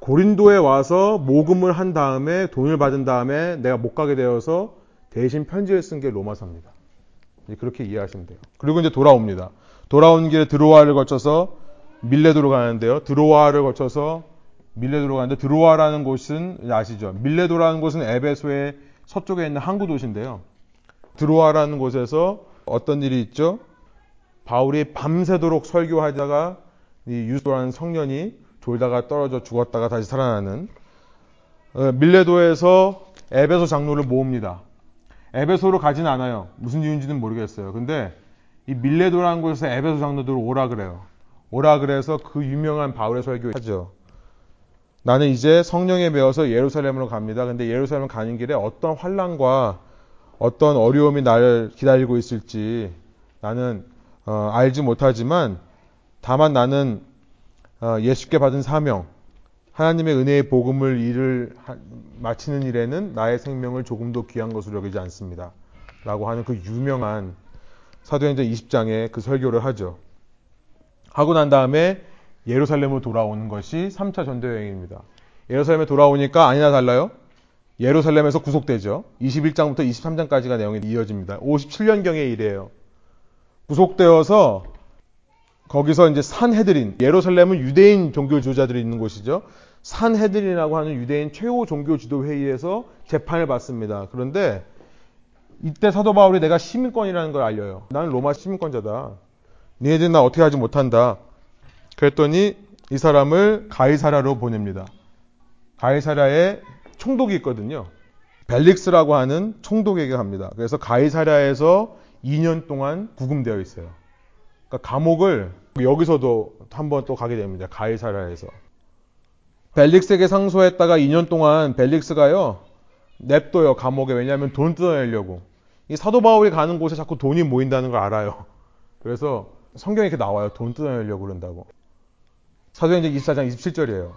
고린도에 와서 모금을 한 다음에 돈을 받은 다음에 내가 못 가게 되어서 대신 편지를 쓴 게 로마서입니다. 그렇게 이해하시면 돼요. 그리고 이제 돌아옵니다. 돌아온 길에 드로아를 거쳐서 밀레도로 가는데요. 드로아를 거쳐서 밀레도로 가는데 드로아라는 곳은 아시죠? 밀레도라는 곳은 에베소의 서쪽에 있는 항구 도시인데요. 드로아라는 곳에서 어떤 일이 있죠? 바울이 밤새도록 설교하다가 이 유소라는 성년이 졸다가 떨어져 죽었다가 다시 살아나는 어, 밀레도에서 에베소 장로를 모읍니다. 에베소로 가진 않아요. 무슨 이유인지는 모르겠어요. 근데 이 밀레도라는 곳에서 에베소 장로들을 오라 그래요. 오라 그래서 그 유명한 바울의 설교 하죠. 나는 이제 성령에 배워서 예루살렘으로 갑니다. 근데 예루살렘 가는 길에 어떤 환란과 어떤 어려움이 나를 기다리고 있을지 나는 어, 알지 못하지만 다만 나는 어, 예수께 받은 사명, 하나님의 은혜의 복음을 일을 마치는 일에는 나의 생명을 조금도 귀한 것으로 여기지 않습니다. 라고 하는 그 유명한 사도행전 20장에 그 설교를 하죠. 하고 난 다음에 예루살렘으로 돌아오는 것이 3차 전도 여행입니다. 예루살렘에 돌아오니까 아니나 달라요. 예루살렘에서 구속되죠. 21장부터 23장까지가 내용이 이어집니다. 57년경의 일이에요. 구속되어서 거기서 이제 산헤드린, 예루살렘은 유대인 종교 지도자들이 있는 곳이죠. 산헤드린이라고 하는 유대인 최고 종교 지도 회의에서 재판을 받습니다. 그런데 이때 사도 바울이 내가 시민권이라는 걸 알려요. 나는 로마 시민권자다. 니네들 나 어떻게 하지 못한다. 그랬더니 이 사람을 가이사라로 보냅니다. 가이사라에 총독이 있거든요. 벨릭스라고 하는 총독에게 갑니다. 그래서 가이사라에서 2년 동안 구금되어 있어요. 그러니까 감옥을 여기서도 한 번 또 가게 됩니다. 가이사라에서. 벨릭스에게 상소했다가 2년 동안 벨릭스가요, 냅둬요, 감옥에. 왜냐하면 돈 뜯어내려고. 이 사도 바울이 가는 곳에 자꾸 돈이 모인다는 걸 알아요. 그래서 성경에 이렇게 나와요. 돈 뜯어내려고 그런다고. 사도행전 24장 27절이에요.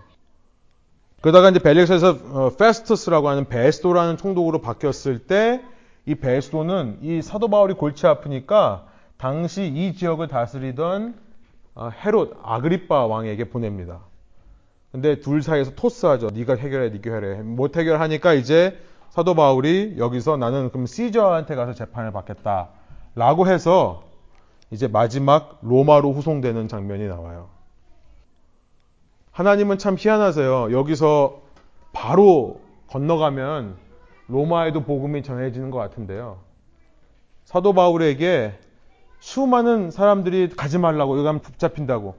그러다가 이제 벨릭스에서 어, 페스투스라고 하는 베스도라는 총독으로 바뀌었을 때 이 베스도는 이 사도 바울이 골치 아프니까 당시 이 지역을 다스리던 어, 헤롯 아그리빠 왕에게 보냅니다. 근데 둘 사이에서 토스하죠. 네가 해결해, 네가 해결해. 못 해결하니까 이제 사도 바울이 여기서 나는 그럼 시저한테 가서 재판을 받겠다 라고 해서 이제 마지막 로마로 후송되는 장면이 나와요. 하나님은 참 희한하세요. 여기서 바로 건너가면 로마에도 복음이 전해지는 것 같은데요. 사도 바울에게 수많은 사람들이 가지 말라고 여기 가면 붙잡힌다고.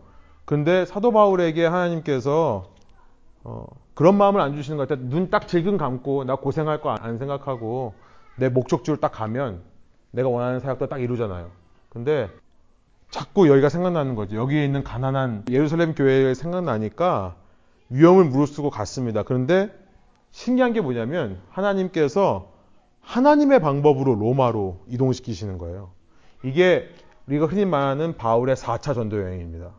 근데 사도 바울에게 하나님께서 어, 그런 마음을 안 주시는 것 같아요. 눈 딱 질끈 감고 나 고생할 거 안 생각하고 내 목적지로 딱 가면 내가 원하는 사역도 딱 이루잖아요. 근데 자꾸 여기가 생각나는 거죠. 여기에 있는 가난한 예루살렘 교회가 생각나니까 위험을 무릅쓰고 갔습니다. 그런데 신기한 게 뭐냐면 하나님께서 하나님의 방법으로 로마로 이동시키시는 거예요. 이게 우리가 흔히 말하는 바울의 4차 전도 여행입니다.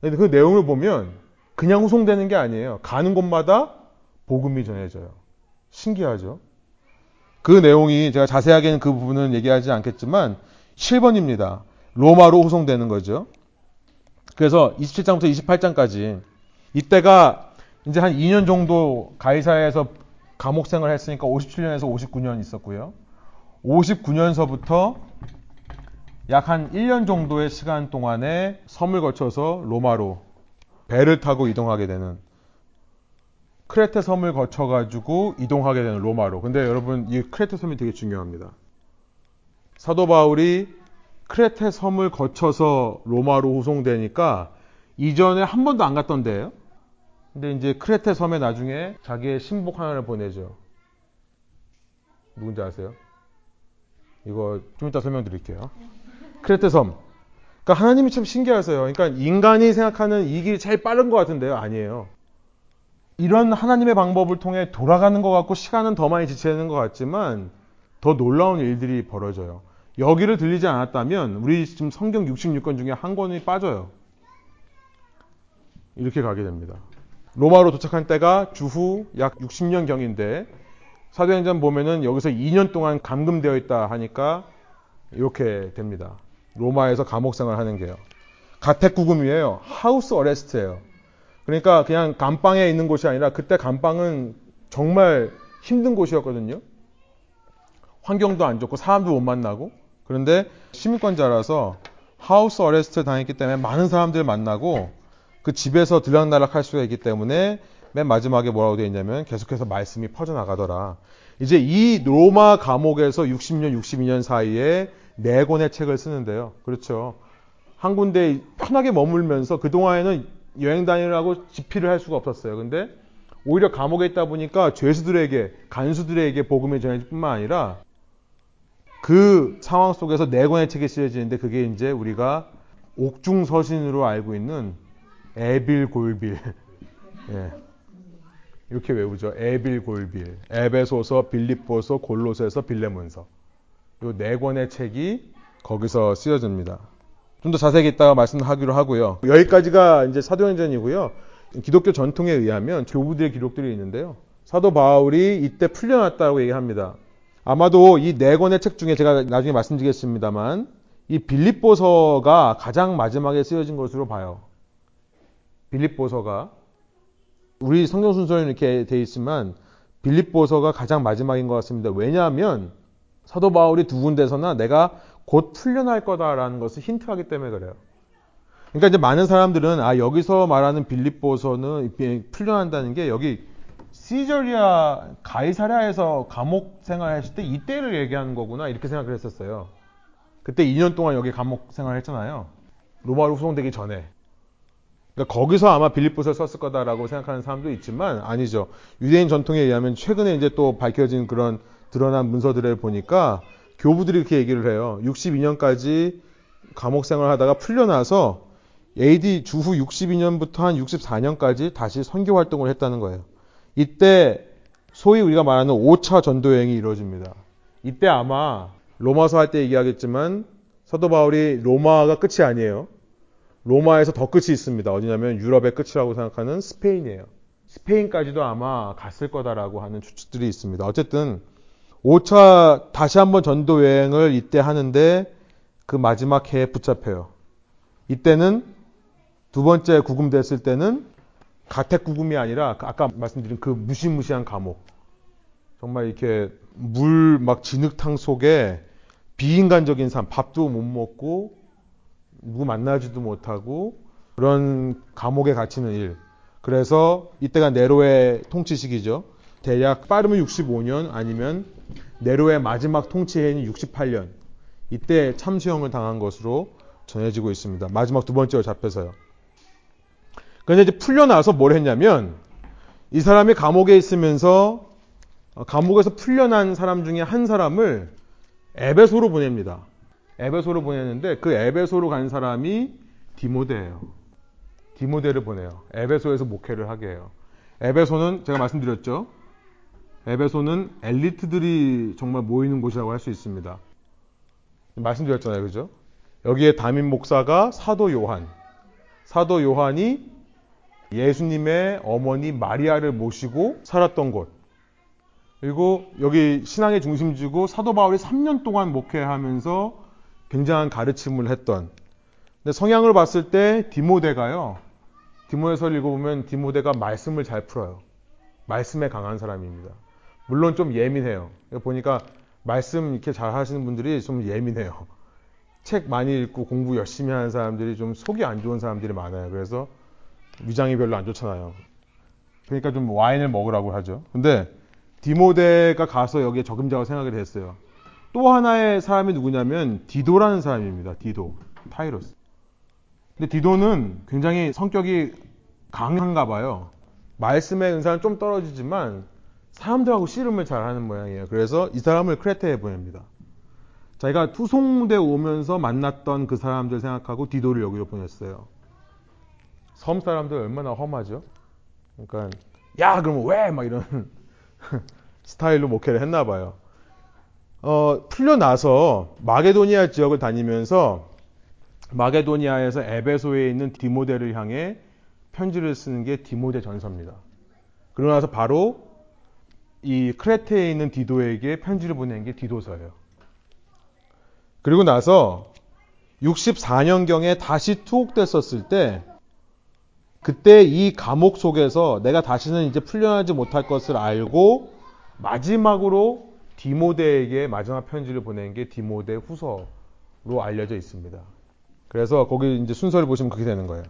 근데 그 내용을 보면 그냥 후송되는 게 아니에요. 가는 곳마다 복음이 전해져요. 신기하죠? 그 내용이 제가 자세하게는 그 부분은 얘기하지 않겠지만 7번입니다. 로마로 후송되는 거죠. 그래서 27장부터 28장까지 이때가 이제 한 2년 정도 가이사에서 감옥 생활을 했으니까 57년에서 59년 있었고요. 59년서부터 약 한 1년 정도의 시간 동안에 섬을 거쳐서 로마로 배를 타고 이동하게 되는 크레테 섬을 거쳐 가지고 이동하게 되는 로마로. 근데 여러분 이 크레테 섬이 되게 중요합니다. 사도 바울이 크레테 섬을 거쳐서 로마로 후송되니까 이전에 한 번도 안 갔던 데예요. 근데 이제 크레테 섬에 나중에 자기의 신복 하나를 보내죠. 누군지 아세요? 이거 좀 이따 설명드릴게요. 크레테 섬. 그러니까 하나님이 참 신기하세요. 그러니까 인간이 생각하는 이 길이 제일 빠른 것 같은데요. 아니에요. 이런 하나님의 방법을 통해 돌아가는 것 같고 시간은 더 많이 지체되는 것 같지만 더 놀라운 일들이 벌어져요. 여기를 들리지 않았다면 우리 지금 성경 66권 중에 한 권이 빠져요. 이렇게 가게 됩니다. 로마로 도착한 때가 주후 약 60년경인데 사도행전 보면은 여기서 2년 동안 감금되어 있다 하니까 이렇게 됩니다. 로마에서 감옥 생활 하는 게요. 가택구금이에요. 하우스 어레스트예요. 그러니까 그냥 감방에 있는 곳이 아니라 그때 감방은 정말 힘든 곳이었거든요. 환경도 안 좋고 사람도 못 만나고 그런데 시민권자라서 하우스 어레스트 당했기 때문에 많은 사람들 만나고 그 집에서 들락날락 할 수가 있기 때문에 맨 마지막에 뭐라고 되어 있냐면 계속해서 말씀이 퍼져나가더라. 이제 이 로마 감옥에서 60년, 62년 사이에 네 권의 책을 쓰는데요. 그렇죠. 한 군데 편하게 머물면서 그동안에는 여행 다니라고 집필을 할 수가 없었어요. 근데 오히려 감옥에 있다 보니까 죄수들에게, 간수들에게 복음이 전해질 뿐만 아니라 그 상황 속에서 네 권의 책이 쓰여지는데 그게 이제 우리가 옥중서신으로 알고 있는 에빌골빌. *laughs* 예. 이렇게 외우죠. 에빌골빌. 에베소서, 빌립보서, 골로새서, 빌레몬서. 이 네 권의 책이 거기서 쓰여집니다. 좀 더 자세히 있다가 말씀하기로 하고요. 여기까지가 이제 사도행전이고요. 기독교 전통에 의하면 교부들의 기록들이 있는데요. 사도 바울이 이때 풀려났다고 얘기합니다. 아마도 이 네 권의 책 중에 제가 나중에 말씀드리겠습니다만 이 빌립보서가 가장 마지막에 쓰여진 것으로 봐요. 빌립보서가 우리 성경 순서는 이렇게 돼 있지만 빌립보서가 가장 마지막인 것 같습니다. 왜냐하면 사도 바울이 두 군데서나 내가 곧 풀려날 거다라는 것을 힌트하기 때문에 그래요. 그러니까 이제 많은 사람들은 아 여기서 말하는 빌립보서는 풀려난다는 게 여기 시저리아 가이사랴에서 감옥 생활했을 때 이때를 얘기하는 거구나 이렇게 생각을 했었어요. 그때 2년 동안 여기 감옥 생활했잖아요. 로마로 후송되기 전에. 그러니까 거기서 아마 빌립보서를 썼을 거다라고 생각하는 사람도 있지만 아니죠. 유대인 전통에 의하면 최근에 이제 또 밝혀진 그런 드러난 문서들을 보니까 교부들이 그렇게 얘기를 해요. 62년까지 감옥 생활하다가 풀려나서 AD 주후 62년부터 한 64년까지 다시 선교 활동을 했다는 거예요. 이때 소위 우리가 말하는 5차 전도 여행이 이루어집니다. 이때 아마 로마서 할 때 얘기하겠지만 사도 바울이 로마가 끝이 아니에요. 로마에서 더 끝이 있습니다. 어디냐면 유럽의 끝이라고 생각하는 스페인이에요. 스페인까지도 아마 갔을 거다라고 하는 추측들이 있습니다. 어쨌든 5차 다시 한번 전도 여행을 이때 하는데 그 마지막 해에 붙잡혀요. 이때는 두 번째 구금됐을 때는 가택 구금이 아니라 아까 말씀드린 그 무시무시한 감옥. 정말 이렇게 물 막 진흙탕 속에 비인간적인 삶, 밥도 못 먹고 누구 만나지도 못하고 그런 감옥에 갇히는 일. 그래서 이때가 네로의 통치 시기죠. 대략 빠르면 65년 아니면 네로의 마지막 통치해인 68년 이때 참수형을 당한 것으로 전해지고 있습니다. 마지막 두 번째로 잡혀서요. 그런데 이제 풀려나서 뭘 했냐면 이 사람이 감옥에 있으면서 감옥에서 풀려난 사람 중에 한 사람을 에베소로 보냅니다. 에베소로 보냈는데 그 에베소로 간 사람이 디모데예요. 디모데를 보내요. 에베소에서 목회를 하게 해요. 에베소는 제가 말씀드렸죠. 에베소는 엘리트들이 정말 모이는 곳이라고 할 수 있습니다. 말씀드렸잖아요. 그죠? 여기에 담임 목사가 사도 요한. 사도 요한이 예수님의 어머니 마리아를 모시고 살았던 곳. 그리고 여기 신앙의 중심지고 사도 바울이 3년 동안 목회하면서 굉장한 가르침을 했던. 근데 성향을 봤을 때 디모데가요. 디모데서를 읽어보면 디모데가 말씀을 잘 풀어요. 말씀에 강한 사람입니다. 물론 좀 예민해요. 보니까 말씀 이렇게 잘 하시는 분들이 좀 예민해요. 책 많이 읽고 공부 열심히 하는 사람들이 좀 속이 안 좋은 사람들이 많아요. 그래서 위장이 별로 안 좋잖아요. 그러니까 좀 와인을 먹으라고 하죠. 근데 디모데가 가서 여기에 적임자고 생각을 했어요. 또 하나의 사람이 누구냐면 디도라는 사람입니다. 디도. Titus. 근데 디도는 굉장히 성격이 강한가 봐요. 말씀의 은사는 좀 떨어지지만 사람들하고 씨름을 잘 하는 모양이에요. 그래서 이 사람을 크레테에 보냅니다. 자기가 투송대 오면서 만났던 그 사람들 생각하고 디도를 여기로 보냈어요. 섬 사람들 얼마나 험하죠? 그러니까 야 그러면 왜? 막 이런 *laughs* 스타일로 목회를 했나 봐요. 어, 풀려나서 마게도니아 지역을 다니면서 마게도니아에서 에베소에 있는 디모데를 향해 편지를 쓰는 게 디모데 전서입니다. 그러고 나서 바로 이 크레테에 있는 디도에게 편지를 보낸 게 디도서예요. 그리고 나서 64년경에 다시 투옥됐었을 때 그때 이 감옥 속에서 내가 다시는 이제 풀려나지 못할 것을 알고 마지막으로 디모데에게 마지막 편지를 보낸 게 디모데 후서로 알려져 있습니다. 그래서 거기 이제 순서를 보시면 그렇게 되는 거예요.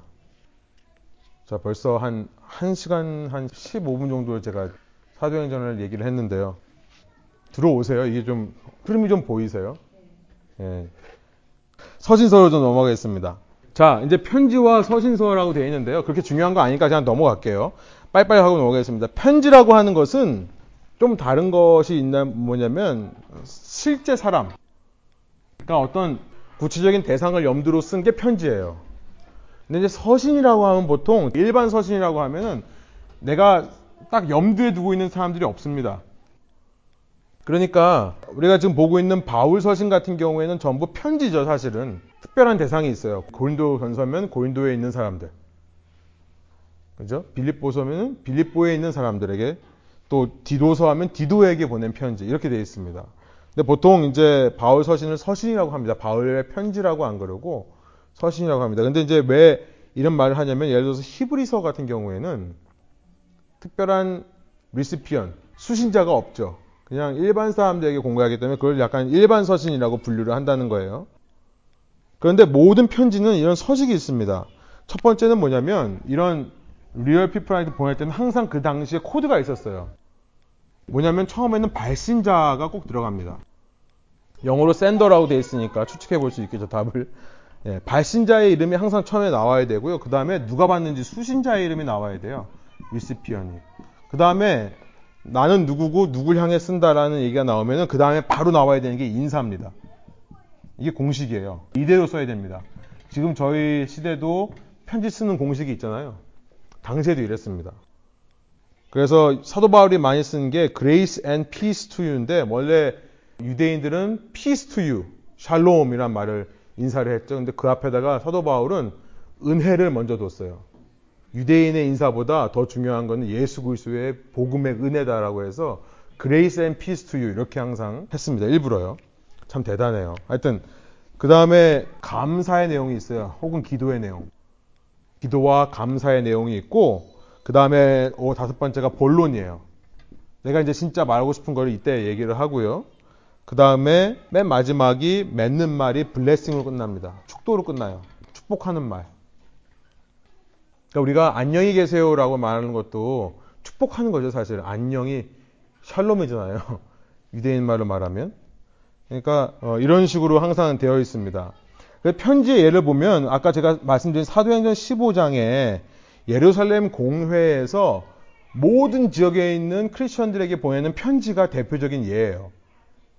자, 벌써 한 1시간 한 15분 정도 제가 사도행전을 얘기를 했는데요. 들어오세요. 이게 좀 흐름이 좀 보이세요? 예. 서신서로 좀 넘어가겠습니다. 자, 이제 편지와 서신서라고 되어 있는데요. 그렇게 중요한 거 아니니까 그냥 넘어갈게요. 빨리빨리 하고 넘어가겠습니다. 편지라고 하는 것은 좀 다른 것이 있나 뭐냐면 실제 사람. 그러니까 어떤 구체적인 대상을 염두로 쓴 게 편지예요. 근데 이제 서신이라고 하면 보통 일반 서신이라고 하면은 내가 딱 염두에 두고 있는 사람들이 없습니다. 그러니까 우리가 지금 보고 있는 바울 서신 같은 경우에는 전부 편지죠, 사실은. 특별한 대상이 있어요. 고린도 전서면 고린도에 있는 사람들. 그죠? 빌립보서면 빌립보에 있는 사람들에게 또 디도서 하면 디도에게 보낸 편지 이렇게 되어 있습니다. 근데 보통 이제 바울 서신을 서신이라고 합니다. 바울의 편지라고 안 그러고 서신이라고 합니다. 근데 이제 왜 이런 말을 하냐면 예를 들어서 히브리서 같은 경우에는 특별한 recipient 수신자가 없죠. 그냥 일반 사람들에게 공부하기 때문에 그걸 약간 일반 서신이라고 분류를 한다는 거예요. 그런데 모든 편지는 이런 서식이 있습니다. 첫 번째는 뭐냐면 이런 real people한테 보낼 때는 항상 그 당시에 코드가 있었어요. 뭐냐면 처음에는 발신자가 꼭 들어갑니다. 영어로 샌더라고 되어 있으니까 추측해 볼 수 있겠죠, 답을. *laughs* 예, 발신자의 이름이 항상 처음에 나와야 되고요. 그 다음에 누가 받는지 수신자의 이름이 나와야 돼요. 리시피언이. 그 다음에 나는 누구고 누굴 향해 쓴다라는 얘기가 나오면은 그 다음에 바로 나와야 되는 게 인사입니다. 이게 공식이에요. 이대로 써야 됩니다. 지금 저희 시대도 편지 쓰는 공식이 있잖아요. 당시에도 이랬습니다. 그래서 사도 바울이 많이 쓰는 게 grace and peace to you인데 원래 유대인들은 peace to you, 샬롬이란 말을 인사를 했죠. 근데 그 앞에다가 사도 바울은 은혜를 먼저 뒀어요. 유대인의 인사보다 더 중요한 것은 예수 그리스도의 복음의 은혜다라고 해서 grace and peace to you 이렇게 항상 했습니다. 일부러요. 참 대단해요. 하여튼 그 다음에 감사의 내용이 있어요. 혹은 기도의 내용. 기도와 감사의 내용이 있고 그 다음에 다섯 번째가 본론이에요. 내가 이제 진짜 말하고 싶은 걸 이때 얘기를 하고요. 그 다음에 맨 마지막이 맺는 말이 블레싱으로 끝납니다. 축도로 끝나요. 축복하는 말. 그러니까 우리가 안녕히 계세요라고 말하는 것도 축복하는 거죠, 사실. 안녕히 샬롬이잖아요. *laughs* 유대인 말로 말하면. 그러니까 어, 이런 식으로 항상 되어 있습니다. 그 편지의 예를 보면 아까 제가 말씀드린 사도행전 15장에 예루살렘 공회에서 모든 지역에 있는 크리스천들에게 보내는 편지가 대표적인 예예요.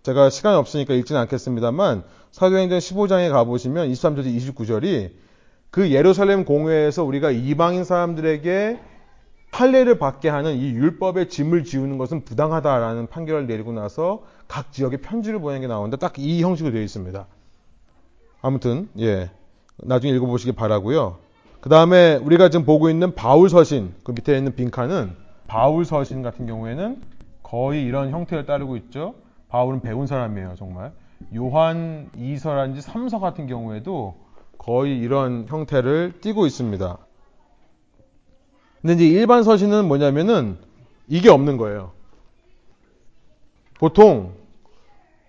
제가 시간이 없으니까 읽지는 않겠습니다만 사도행전 15장에 가보시면 23절 29절이 그 예루살렘 공회에서 우리가 이방인 사람들에게 판례를 받게 하는 이 율법의 짐을 지우는 것은 부당하다라는 판결을 내리고 나서 각 지역에 편지를 보내는 게 나오는데 딱 이 형식으로 되어 있습니다. 아무튼 예 나중에 읽어보시기 바라고요. 그 다음에 우리가 지금 보고 있는 바울 서신 그 밑에 있는 빈칸은 바울 서신 같은 경우에는 거의 이런 형태를 따르고 있죠. 바울은 배운 사람이에요 정말. 요한 2서라든지 3서 같은 경우에도 거의 이런 형태를 띠고 있습니다. 근데 이제 일반 서신은 뭐냐면은 이게 없는 거예요. 보통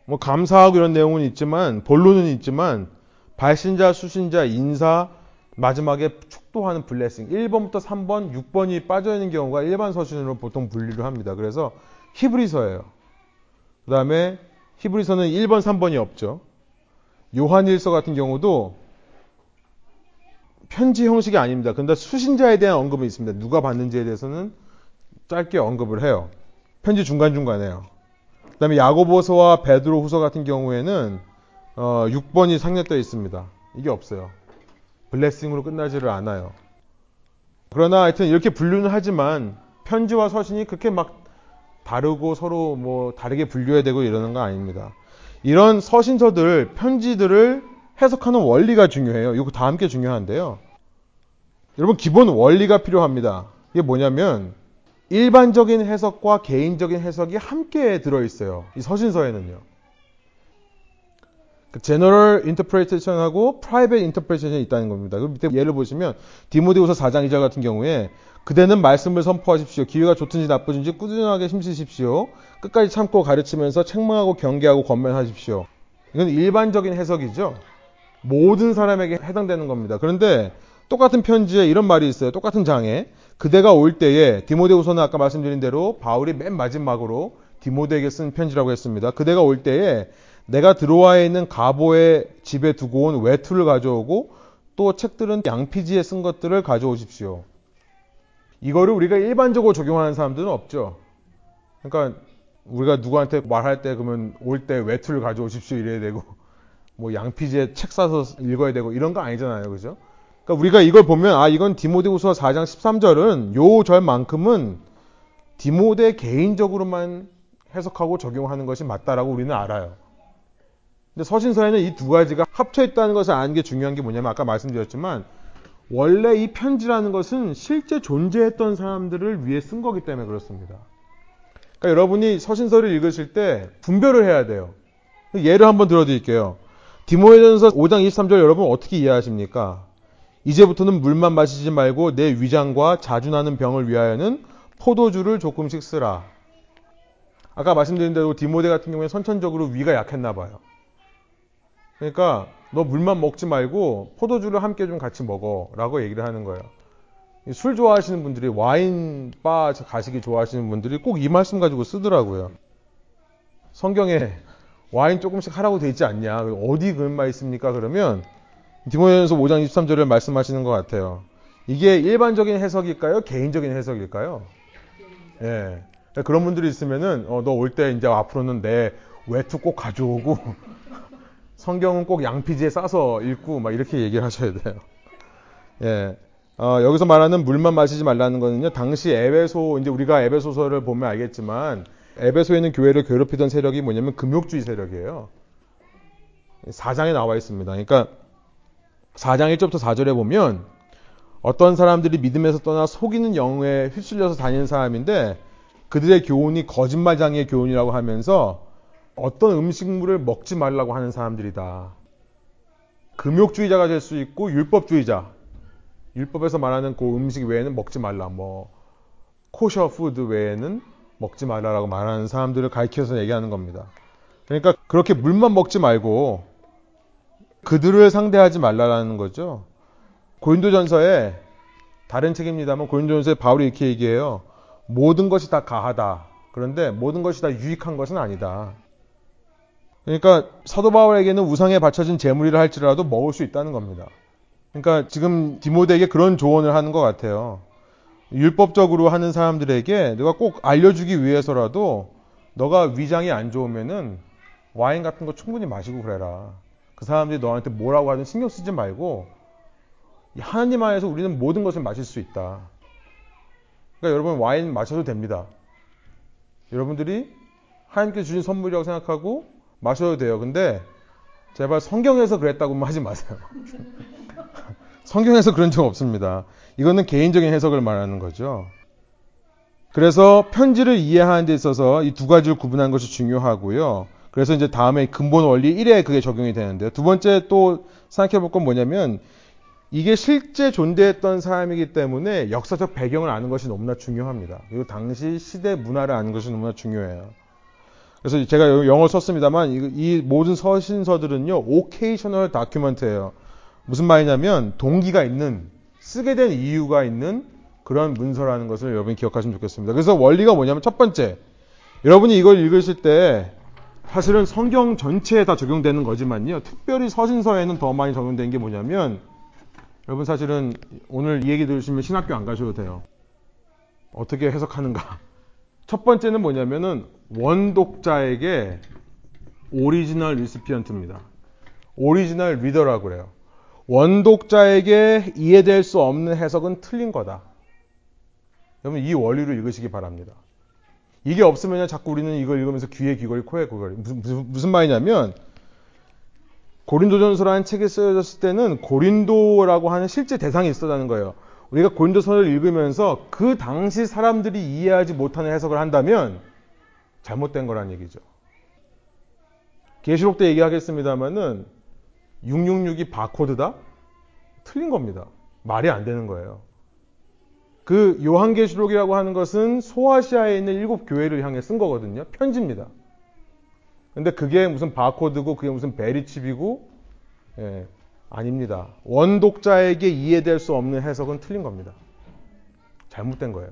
뭐 감사하고 이런 내용은 있지만 본론은 있지만 발신자, 수신자, 인사 마지막에 축도하는 블레싱 1번부터 3번, 6번이 빠져 있는 경우가 일반 서신으로 보통 분리를 합니다. 그래서 히브리서예요. 그 다음에 히브리서는 1번, 3번이 없죠. 요한일서 같은 경우도 편지 형식이 아닙니다. 그런데 수신자에 대한 언급은 있습니다. 누가 받는지에 대해서는 짧게 언급을 해요. 편지 중간중간에요. 그 다음에 야고보서와 베드로 후서 같은 경우에는 어, 6번이 상략되어 있습니다. 이게 없어요. 블레싱으로 끝나지를 않아요. 그러나 하여튼 이렇게 분류는 하지만 편지와 서신이 그렇게 막 다르고 서로 뭐 다르게 분류해야 되고 이러는 거 아닙니다. 이런 서신서들, 편지들을 해석하는 원리가 중요해요. 이거 다 함께 중요한데요. 여러분 기본 원리가 필요합니다. 이게 뭐냐면 일반적인 해석과 개인적인 해석이 함께 들어있어요. 이 서신서에는요. 그 general interpretation하고 private interpretation이 있다는 겁니다. 그 밑에 예를 보시면 디모데후서 4장 2절 같은 경우에 그대는 말씀을 선포하십시오. 기회가 좋든지 나쁘든지 꾸준하게 힘쓰십시오. 끝까지 참고 가르치면서 책망하고 경계하고 권면하십시오. 이건 일반적인 해석이죠. 모든 사람에게 해당되는 겁니다. 그런데 똑같은 편지에 이런 말이 있어요. 똑같은 장에 그대가 올 때에 디모데후서는 아까 말씀드린 대로 바울이 맨 마지막으로 디모데에게 쓴 편지라고 했습니다. 그대가 올 때에 내가 들어와 있는 가보의 집에 두고 온 외투를 가져오고 또 책들은 양피지에 쓴 것들을 가져오십시오. 이거를 우리가 일반적으로 적용하는 사람들은 없죠. 그러니까 우리가 누구한테 말할 때 그러면 올 때 외투를 가져오십시오 이래야 되고 뭐 양피지에 책 사서 읽어야 되고 이런 거 아니잖아요. 그죠? 그러니까 우리가 이걸 보면 아 이건 디모데후서 4장 13절은 요 절만큼은 디모데 개인적으로만 해석하고 적용하는 것이 맞다라고 우리는 알아요. 근데 서신서에는 이 두 가지가 합쳐 있다는 것을 아는 게 중요한 게 뭐냐면 아까 말씀드렸지만 원래 이 편지라는 것은 실제 존재했던 사람들을 위해 쓴 거기 때문에 그렇습니다. 그러니까 여러분이 서신서를 읽으실 때 분별을 해야 돼요. 예를 한번 들어드릴게요. 디모데전서 5장 23절 여러분 어떻게 이해하십니까? 이제부터는 물만 마시지 말고 내 위장과 자주 나는 병을 위하여는 포도주를 조금씩 쓰라. 아까 말씀드린 대로 디모데 같은 경우에 선천적으로 위가 약했나 봐요. 그러니까 너 물만 먹지 말고 포도주를 함께 좀 같이 먹어 라고 얘기를 하는 거예요. 술 좋아하시는 분들이 와인 바 가시기 좋아하시는 분들이 꼭 이 말씀 가지고 쓰더라고요. 성경에 와인 조금씩 하라고 돼 있지 않냐? 어디 그런 말 있습니까? 그러면 디모데전서 5장 23절을 말씀하시는 것 같아요. 이게 일반적인 해석일까요? 개인적인 해석일까요? 예. 그런 분들이 있으면은 어, 너 올 때 이제 앞으로는 내 외투 꼭 가져오고 성경은 꼭 양피지에 싸서 읽고 막 이렇게 얘기를 하셔야 돼요. 예. 어, 여기서 말하는 물만 마시지 말라는 거는요. 당시 에베소 이제 우리가 에베소서를 보면 알겠지만 에베소에 있는 교회를 괴롭히던 세력이 뭐냐면 금욕주의 세력이에요. 4장에 나와 있습니다. 그러니까 4장 1절부터 4절에 보면 어떤 사람들이 믿음에서 떠나 속이는 영에 휩쓸려서 다니는 사람인데 그들의 교훈이 거짓말장의 교훈이라고 하면서 어떤 음식물을 먹지 말라고 하는 사람들이다. 금욕주의자가 될 수 있고 율법주의자. 율법에서 말하는 그 음식 외에는 먹지 말라. 뭐 kosher food 외에는 먹지 말라라고 말하는 사람들을 가리켜서 얘기하는 겁니다. 그러니까 그렇게 물만 먹지 말고 그들을 상대하지 말라라는 거죠. 고린도전서에 다른 책입니다만 고린도전서에 바울이 이렇게 얘기해요. 모든 것이 다 가하다. 그런데 모든 것이 다 유익한 것은 아니다. 그러니까 사도 바울에게는 우상에 바쳐진 재물이라 할지라도 먹을 수 있다는 겁니다. 그러니까 지금 디모데에게 그런 조언을 하는 것 같아요. 율법적으로 하는 사람들에게 내가 꼭 알려주기 위해서라도 너가 위장이 안 좋으면은 와인 같은 거 충분히 마시고 그래라. 그 사람들이 너한테 뭐라고 하든 신경 쓰지 말고 하나님 안에서 우리는 모든 것을 마실 수 있다. 그러니까 여러분 와인 마셔도 됩니다. 여러분들이 하나님께 주신 선물이라고 생각하고 마셔도 돼요. 근데 제발 성경에서 그랬다고만 하지 마세요. *laughs* 성경에서 그런 적 없습니다. 이거는 개인적인 해석을 말하는 거죠. 그래서 편지를 이해하는 데 있어서 이 두 가지를 구분하는 것이 중요하고요. 그래서 이제 다음에 근본 원리 1에 그게 적용이 되는데요. 두 번째 또 생각해 볼 건 뭐냐면 이게 실제 존재했던 사람이기 때문에 역사적 배경을 아는 것이 너무나 중요합니다. 그리고 당시 시대 문화를 아는 것이 너무나 중요해요. 그래서 제가 영어 썼습니다만 이, 모든 서신서들은요, 오케이셔널 다큐멘트예요. 무슨 말이냐면 동기가 있는 쓰게 된 이유가 있는 그런 문서라는 것을 여러분이 기억하시면 좋겠습니다. 그래서 원리가 뭐냐면 첫 번째, 여러분이 이걸 읽으실 때 사실은 성경 전체에 다 적용되는 거지만요. 특별히 서신서에는 더 많이 적용된 게 뭐냐면 여러분 사실은 오늘 이 얘기 들으시면 신학교 안 가셔도 돼요. 어떻게 해석하는가? 첫 번째는 뭐냐면은 원독자에게 original recipient입니다. original reader라고 그래요. 원독자에게 이해될 수 없는 해석은 틀린 거다. 여러분 이 원리를 읽으시기 바랍니다. 이게 없으면 자꾸 우리는 이걸 읽으면서 귀에 귀걸이 코에 귀걸이 무슨, 무슨, 무슨 말이냐면 고린도전서라는 책이 쓰여졌을 때는 고린도라고 하는 실제 대상이 있었다는 거예요. 우리가 고린도서를 읽으면서 그 당시 사람들이 이해하지 못하는 해석을 한다면 잘못된 거란 얘기죠. 계시록 때 얘기하겠습니다만은 666이 바코드다? 틀린 겁니다. 말이 안 되는 거예요. 그 요한계시록이라고 하는 것은 소아시아에 있는 일곱 교회를 향해 쓴 거거든요. 편지입니다. 근데 그게 무슨 바코드고 그게 무슨 베리칩이고 예, 아닙니다. 원독자에게 이해될 수 없는 해석은 틀린 겁니다. 잘못된 거예요.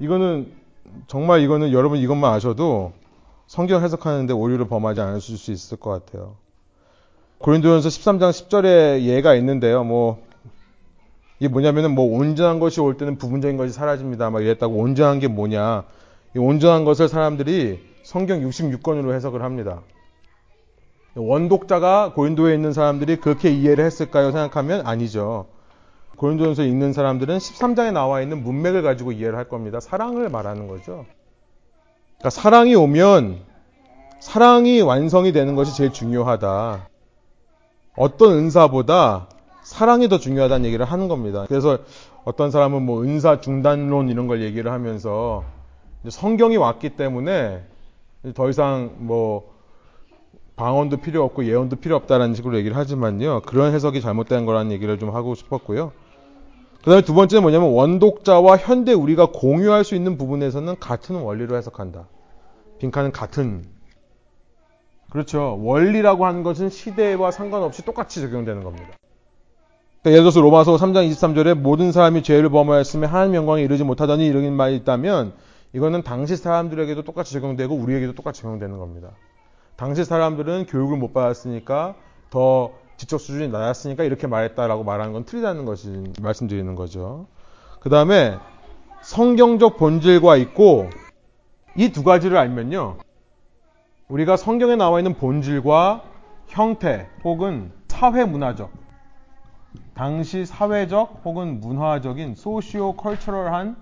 이거는 정말 이거는 여러분 이것만 아셔도 성경 해석하는데 오류를 범하지 않으실 수 있을 것 같아요. 고린도전서 13장 10절에 예가 있는데요. 뭐 이게 뭐냐면은 뭐 온전한 것이 올 때는 부분적인 것이 사라집니다. 막 이랬다고 온전한 게 뭐냐? 이 온전한 것을 사람들이 성경 66권으로 해석을 합니다. 원독자가 고린도에 있는 사람들이 그렇게 이해를 했을까요? 생각하면 아니죠. 고린도전서 읽는 사람들은 13장에 나와 있는 문맥을 가지고 이해를 할 겁니다. 사랑을 말하는 거죠. 그러니까 사랑이 오면 사랑이 완성이 되는 것이 제일 중요하다. 어떤 은사보다 사랑이 더 중요하다는 얘기를 하는 겁니다. 그래서 어떤 사람은 뭐 은사 중단론 이런 걸 얘기를 하면서 성경이 왔기 때문에 더 이상 뭐 방언도 필요 없고 예언도 필요 없다라는 식으로 얘기를 하지만요. 그런 해석이 잘못된 거라는 얘기를 좀 하고 싶었고요. 그 다음에 두 번째는 뭐냐면 원독자와 현대 우리가 공유할 수 있는 부분에서는 같은 원리로 해석한다. 빈칸은 같은. 그렇죠. 원리라고 하는 것은 시대와 상관없이 똑같이 적용되는 겁니다. 그러니까 예를 들어서 로마서 3장 23절에 모든 사람이 죄를 범하였으면 하나님 영광에 이르지 못하더니 이런 말이 있다면 이거는 당시 사람들에게도 똑같이 적용되고 우리에게도 똑같이 적용되는 겁니다. 당시 사람들은 교육을 못 받았으니까 더 지적 수준이 낮았으니까 이렇게 말했다라고 말하는 건 틀리다는 것이 말씀드리는 거죠. 그 다음에 성경적 본질과 있고 이 두 가지를 알면요. 우리가 성경에 나와 있는 본질과 형태 혹은 사회 문화적 당시 사회적 혹은 문화적인 소시오 컬처럴한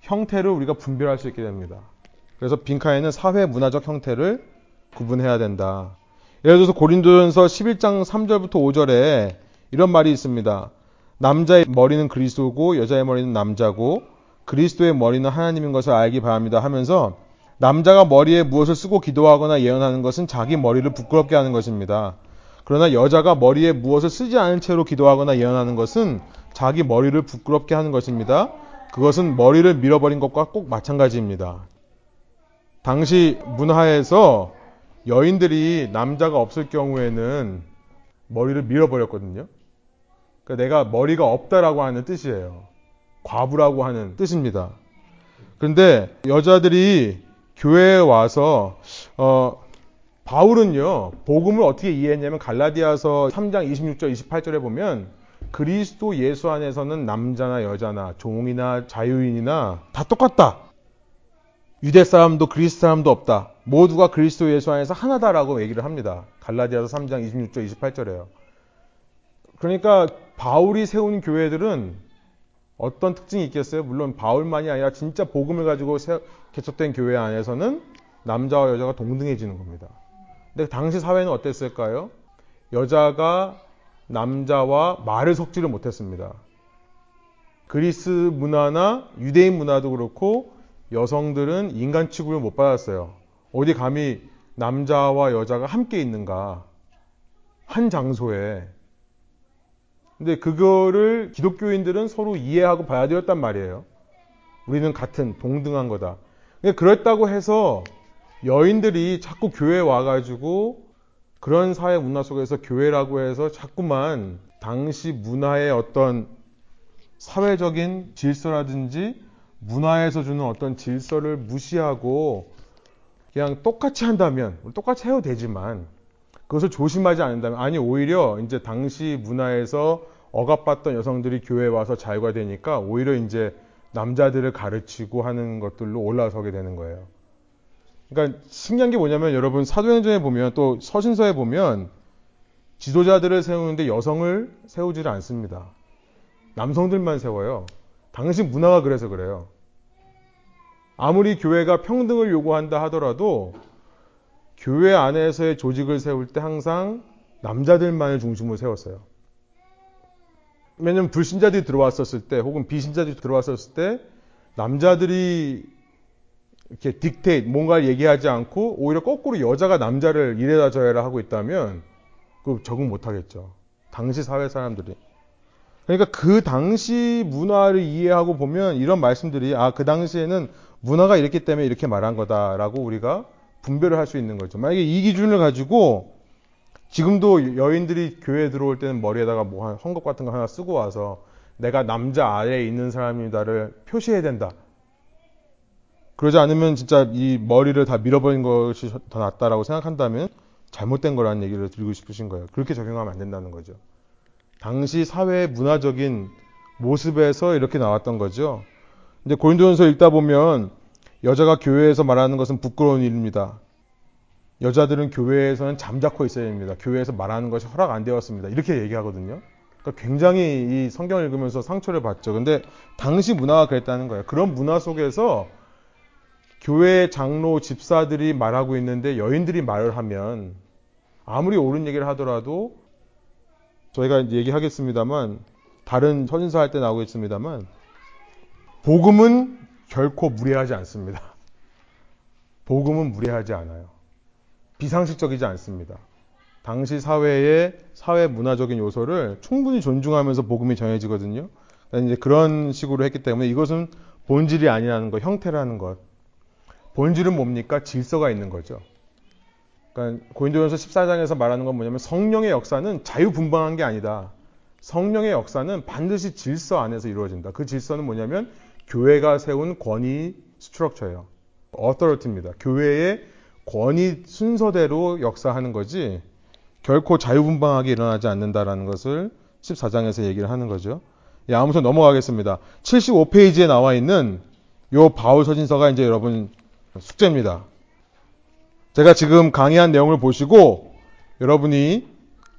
형태를 우리가 분별할 수 있게 됩니다. 그래서 빈카에는 사회 문화적 형태를 구분해야 된다. 예를 들어서 고린도전서 11장 3절부터 5절에 이런 말이 있습니다. 남자의 머리는 그리스도고 여자의 머리는 남자고 그리스도의 머리는 하나님인 것을 알기 바랍니다 하면서 남자가 머리에 무엇을 쓰고 기도하거나 예언하는 것은 자기 머리를 부끄럽게 하는 것입니다. 그러나 여자가 머리에 무엇을 쓰지 않은 채로 기도하거나 예언하는 것은 자기 머리를 부끄럽게 하는 것입니다. 그것은 머리를 밀어버린 것과 꼭 마찬가지입니다. 당시 문화에서 여인들이 남자가 없을 경우에는 머리를 밀어버렸거든요. 그러니까 내가 머리가 없다라고 하는 뜻이에요. 과부라고 하는 뜻입니다. 그런데 여자들이 교회에 와서 어 바울은요 복음을 어떻게 이해했냐면 갈라디아서 3장 26절 28절에 보면 그리스도 예수 안에서는 남자나 여자나 종이나 자유인이나 다 똑같다. 유대 사람도 그리스 사람도 없다. 모두가 그리스도 예수 안에서 하나다라고 얘기를 합니다. 갈라디아서 3장 26절 28절에요. 그러니까 바울이 세운 교회들은 어떤 특징이 있겠어요? 물론 바울만이 아니라 진짜 복음을 가지고 개척된 교회 안에서는 남자와 여자가 동등해지는 겁니다. 근데 당시 사회는 어땠을까요? 여자가 남자와 말을 섞지를 못했습니다. 그리스 문화나 유대인 문화도 그렇고 여성들은 인간 취급을 못 받았어요. 어디 감히 남자와 여자가 함께 있는가? 한 장소에. 근데 그거를 기독교인들은 서로 이해하고 봐야 되었단 말이에요. 우리는 같은 동등한 거다. 그랬다고 해서 여인들이 자꾸 교회에 와가지고 그런 사회 문화 속에서 교회라고 해서 자꾸만 당시 문화의 어떤 사회적인 질서라든지 문화에서 주는 어떤 질서를 무시하고 그냥 똑같이 한다면 똑같이 해도 되지만 그것을 조심하지 않는다면 아니 오히려 이제 당시 문화에서 억압받던 여성들이 교회에 와서 자유가 되니까 오히려 이제 남자들을 가르치고 하는 것들로 올라서게 되는 거예요. 그러니까 신기한 게 뭐냐면 여러분 사도행전에 보면 또 서신서에 보면 지도자들을 세우는데 여성을 세우지를 않습니다. 남성들만 세워요. 당신 문화가 그래서 그래요. 아무리 교회가 평등을 요구한다 하더라도 교회 안에서의 조직을 세울 때 항상 남자들만을 중심으로 세웠어요. 왜냐면 불신자들이 들어왔었을 때 혹은 비신자들이 들어왔었을 때 남자들이 이렇게 딕테이트 뭔가를 얘기하지 않고 오히려 거꾸로 여자가 남자를 이래라 저래라 하고 있다면 그 적응 못 하겠죠. 당시 사회 사람들이. 그러니까 그 당시 문화를 이해하고 보면 이런 말씀들이 아 그 당시에는 문화가 이랬기 때문에 이렇게 말한 거다라고 우리가 분별을 할 수 있는 거죠. 만약에 이 기준을 가지고 지금도 여인들이 교회에 들어올 때는 머리에다가 뭐 헝겊 같은 거 하나 쓰고 와서 내가 남자 아래에 있는 사람이다를 표시해야 된다. 그러지 않으면 진짜 이 머리를 다 밀어버린 것이 더 낫다라고 생각한다면 잘못된 거라는 얘기를 드리고 싶으신 거예요. 그렇게 적용하면 안 된다는 거죠. 당시 사회의 문화적인 모습에서 이렇게 나왔던 거죠. 근데 고린도전서 읽다 보면 여자가 교회에서 말하는 것은 부끄러운 일입니다. 여자들은 교회에서는 잠자코 있어야 됩니다. 교회에서 말하는 것이 허락 안 되었습니다. 이렇게 얘기하거든요. 그러니까 굉장히 이 성경을 읽으면서 상처를 받죠. 근데 당시 문화가 그랬다는 거예요. 그런 문화 속에서 교회 장로 집사들이 말하고 있는데 여인들이 말을 하면 아무리 옳은 얘기를 하더라도 저희가 얘기하겠습니다만 다른 서신서 할때 나오겠습니다만 복음은 결코 무례하지 않습니다. 복음은 무례하지 않아요. 비상식적이지 않습니다. 당시 사회의 사회 문화적인 요소를 충분히 존중하면서 복음이 전해지거든요. 이제 그런 식으로 했기 때문에 이것은 본질이 아니라는 것, 형태라는 것. 본질은 뭡니까? 질서가 있는 거죠. 그러니까 고린도전서 14장에서 말하는 건 뭐냐면 성령의 역사는 자유분방한 게 아니다. 성령의 역사는 반드시 질서 안에서 이루어진다. 그 질서는 뭐냐면 교회가 세운 권위 스트럭처예요. 어떠리티입니다. 교회의 권위 순서대로 역사하는 거지 결코 자유분방하게 일어나지 않는다라는 것을 14장에서 얘기를 하는 거죠. 예, 아무튼 넘어가겠습니다. 75페이지에 나와 있는 요 바울 서신서가 이제 여러분 숙제입니다. 제가 지금 강의한 내용을 보시고 여러분이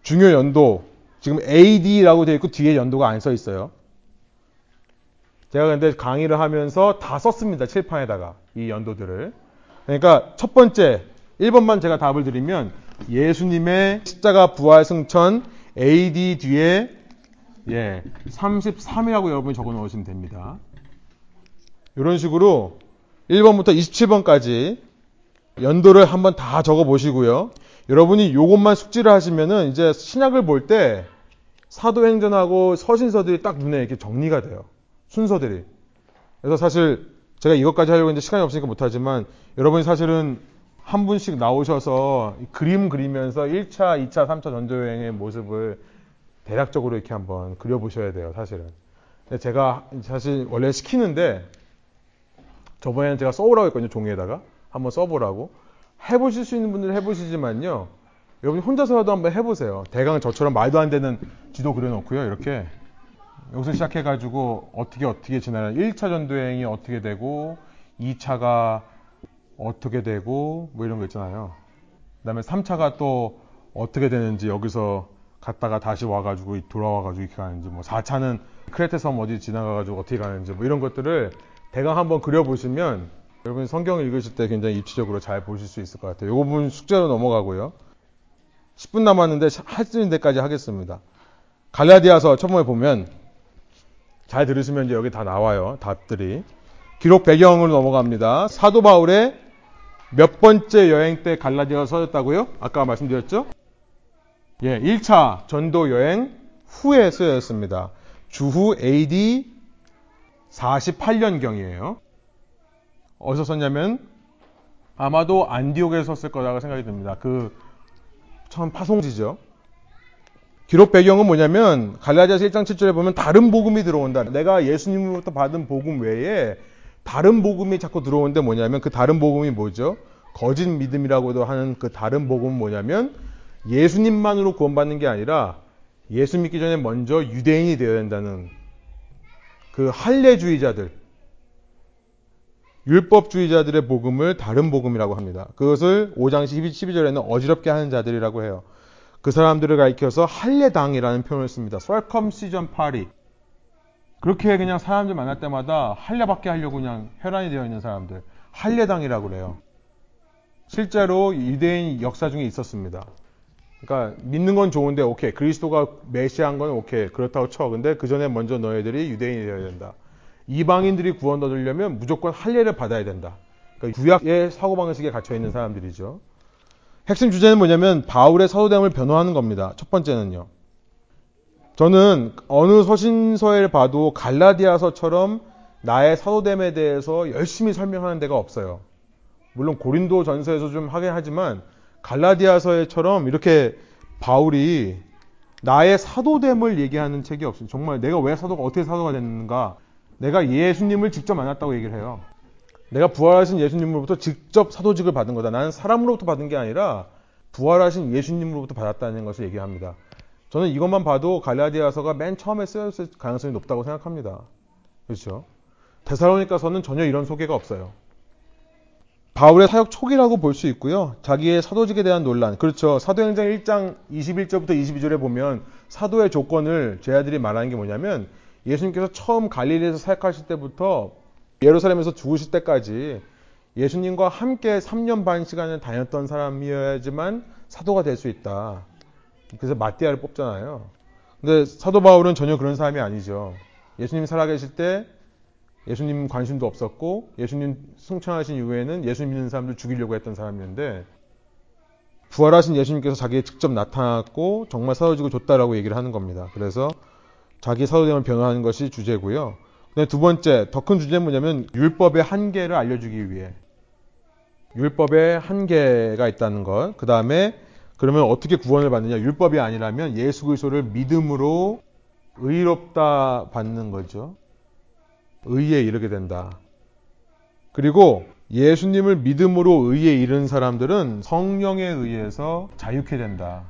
중요 연도 지금 AD라고 되어 있고 뒤에 연도가 안 써 있어요. 제가 근데 강의를 하면서 다 썼습니다. 칠판에다가 이 연도들을. 그러니까 첫 번째 1번만 제가 답을 드리면 예수님의 십자가 부활 승천 AD 뒤에 예, 33이라고 여러분이 적어 놓으시면 됩니다. 이런 식으로 1번부터 27번까지 연도를 한번 다 적어 보시고요. 여러분이 이것만 숙지를 하시면은 이제 신약을 볼 때 사도행전하고 서신서들이 딱 눈에 이렇게 정리가 돼요. 순서들이. 그래서 사실 제가 이것까지 하려고 했는데 시간이 없으니까 못하지만 여러분이 사실은 한 분씩 나오셔서 그림 그리면서 1차, 2차, 3차 전도여행의 모습을 대략적으로 이렇게 한번 그려보셔야 돼요, 사실은. 제가 사실 원래 시키는데 저번에는 제가 써오라고 했거든요. 종이에다가. 한번 써보라고. 해보실 수 있는 분들은 해보시지만요. 여러분 혼자서라도 한번 해보세요. 대강 저처럼 말도 안 되는 지도 그려놓고요. 이렇게 여기서 시작해가지고 어떻게 어떻게 지나요. 1차 전도여행이 어떻게 되고 2차가 어떻게 되고 뭐 이런 거 있잖아요. 그 다음에 3차가 또 어떻게 되는지 여기서 갔다가 다시 와가지고 돌아와가지고 이렇게 가는지 뭐 4차는 크레테 섬 어디 지나가가지고 어떻게 가는지 뭐 이런 것들을 대강 한번 그려보시면 여러분 성경을 읽으실 때 굉장히 입체적으로 잘 보실 수 있을 것 같아요. 이 부분 숙제로 넘어가고요. 10분 남았는데 할 수 있는 데까지 하겠습니다. 갈라디아서 처음에 보면 잘 들으시면 이제 여기 다 나와요. 답들이. 기록 배경으로 넘어갑니다. 사도 바울의 몇 번째 여행 때 갈라디아가 써졌다고요? 아까 말씀드렸죠? 예, 1차 전도 여행 후에 쓰여졌습니다. 주후 AD 48년경이에요. 어디서 썼냐면 아마도 안디옥에서 썼을 거라고 생각이 듭니다. 그 처음 파송지죠. 기록 배경은 뭐냐면 갈라디아서 1장 7절에 보면 다른 복음이 들어온다. 내가 예수님으로부터 받은 복음 외에 다른 복음이 자꾸 들어오는데 뭐냐면 그 다른 복음이 뭐죠? 거짓 믿음이라고도 하는 그 다른 복음은 뭐냐면 예수님만으로 구원받는 게 아니라 예수 믿기 전에 먼저 유대인이 되어야 된다는 그 할례주의자들, 율법주의자들의 복음을 다른 복음이라고 합니다. 그것을 5장 12, 12절에는 어지럽게 하는 자들이라고 해요. 그 사람들을 가리켜서 할례당이라는 표현을 씁니다. circumcision party. 그렇게 그냥 사람들 만날 때마다 할례받게 하려고 그냥 혈안이 되어 있는 사람들. 할례당이라고 그래요. 실제로 유대인 역사 중에 있었습니다. 그러니까 믿는 건 좋은데 오케이 그리스도가 메시아인 건 오케이 그렇다고 쳐. 근데 그 전에 먼저 너희들이 유대인이 되어야 된다. 이방인들이 구원 얻으려면 무조건 할례를 받아야 된다. 그러니까 구약의 사고방식에 갇혀 있는 사람들이죠. 핵심 주제는 뭐냐면 바울의 사도됨을 변호하는 겁니다. 첫 번째는요. 저는 어느 서신서를 봐도 갈라디아서처럼 나의 사도됨에 대해서 열심히 설명하는 데가 없어요. 물론 고린도 전서에서 좀 하긴 하지만 갈라디아서에처럼 이렇게 바울이 나의 사도됨을 얘기하는 책이 없어요. 정말 내가 왜 사도가 어떻게 사도가 됐는가? 내가 예수님을 직접 만났다고 얘기를 해요. 내가 부활하신 예수님으로부터 직접 사도직을 받은 거다. 나는 사람으로부터 받은 게 아니라 부활하신 예수님으로부터 받았다는 것을 얘기합니다. 저는 이것만 봐도 갈라디아서가 맨 처음에 쓰였을 가능성이 높다고 생각합니다. 그렇죠? 데살로니가서는 전혀 이런 소개가 없어요. 바울의 사역 초기라고 볼 수 있고요. 자기의 사도직에 대한 논란. 그렇죠. 사도행전 1장 21절부터 22절에 보면 사도의 조건을 제자들이 말하는 게 뭐냐면 예수님께서 처음 갈릴리에서 사역하실 때부터 예루살렘에서 죽으실 때까지 예수님과 함께 3년 반 시간을 다녔던 사람이어야지만 사도가 될 수 있다. 그래서 마띠아를 뽑잖아요. 근데 사도 바울은 전혀 그런 사람이 아니죠. 예수님이 살아계실 때 예수님 관심도 없었고 예수님 승천하신 이후에는 예수님 믿는 사람들 죽이려고 했던 사람이었는데 부활하신 예수님께서 자기에 직접 나타났고 정말 사도직을 줬다라고 얘기를 하는 겁니다. 그래서 자기 사도됨을 변호하는 것이 주제고요. 두 번째 더 큰 주제는 뭐냐면 율법의 한계를 알려주기 위해 율법의 한계가 있다는 것. 그 다음에 그러면 어떻게 구원을 받느냐? 율법이 아니라면 예수 그리스도를 믿음으로 의롭다 받는 거죠. 의에 이르게 된다. 그리고 예수님을 믿음으로 의에 이른 사람들은 성령에 의해서 자유케 된다.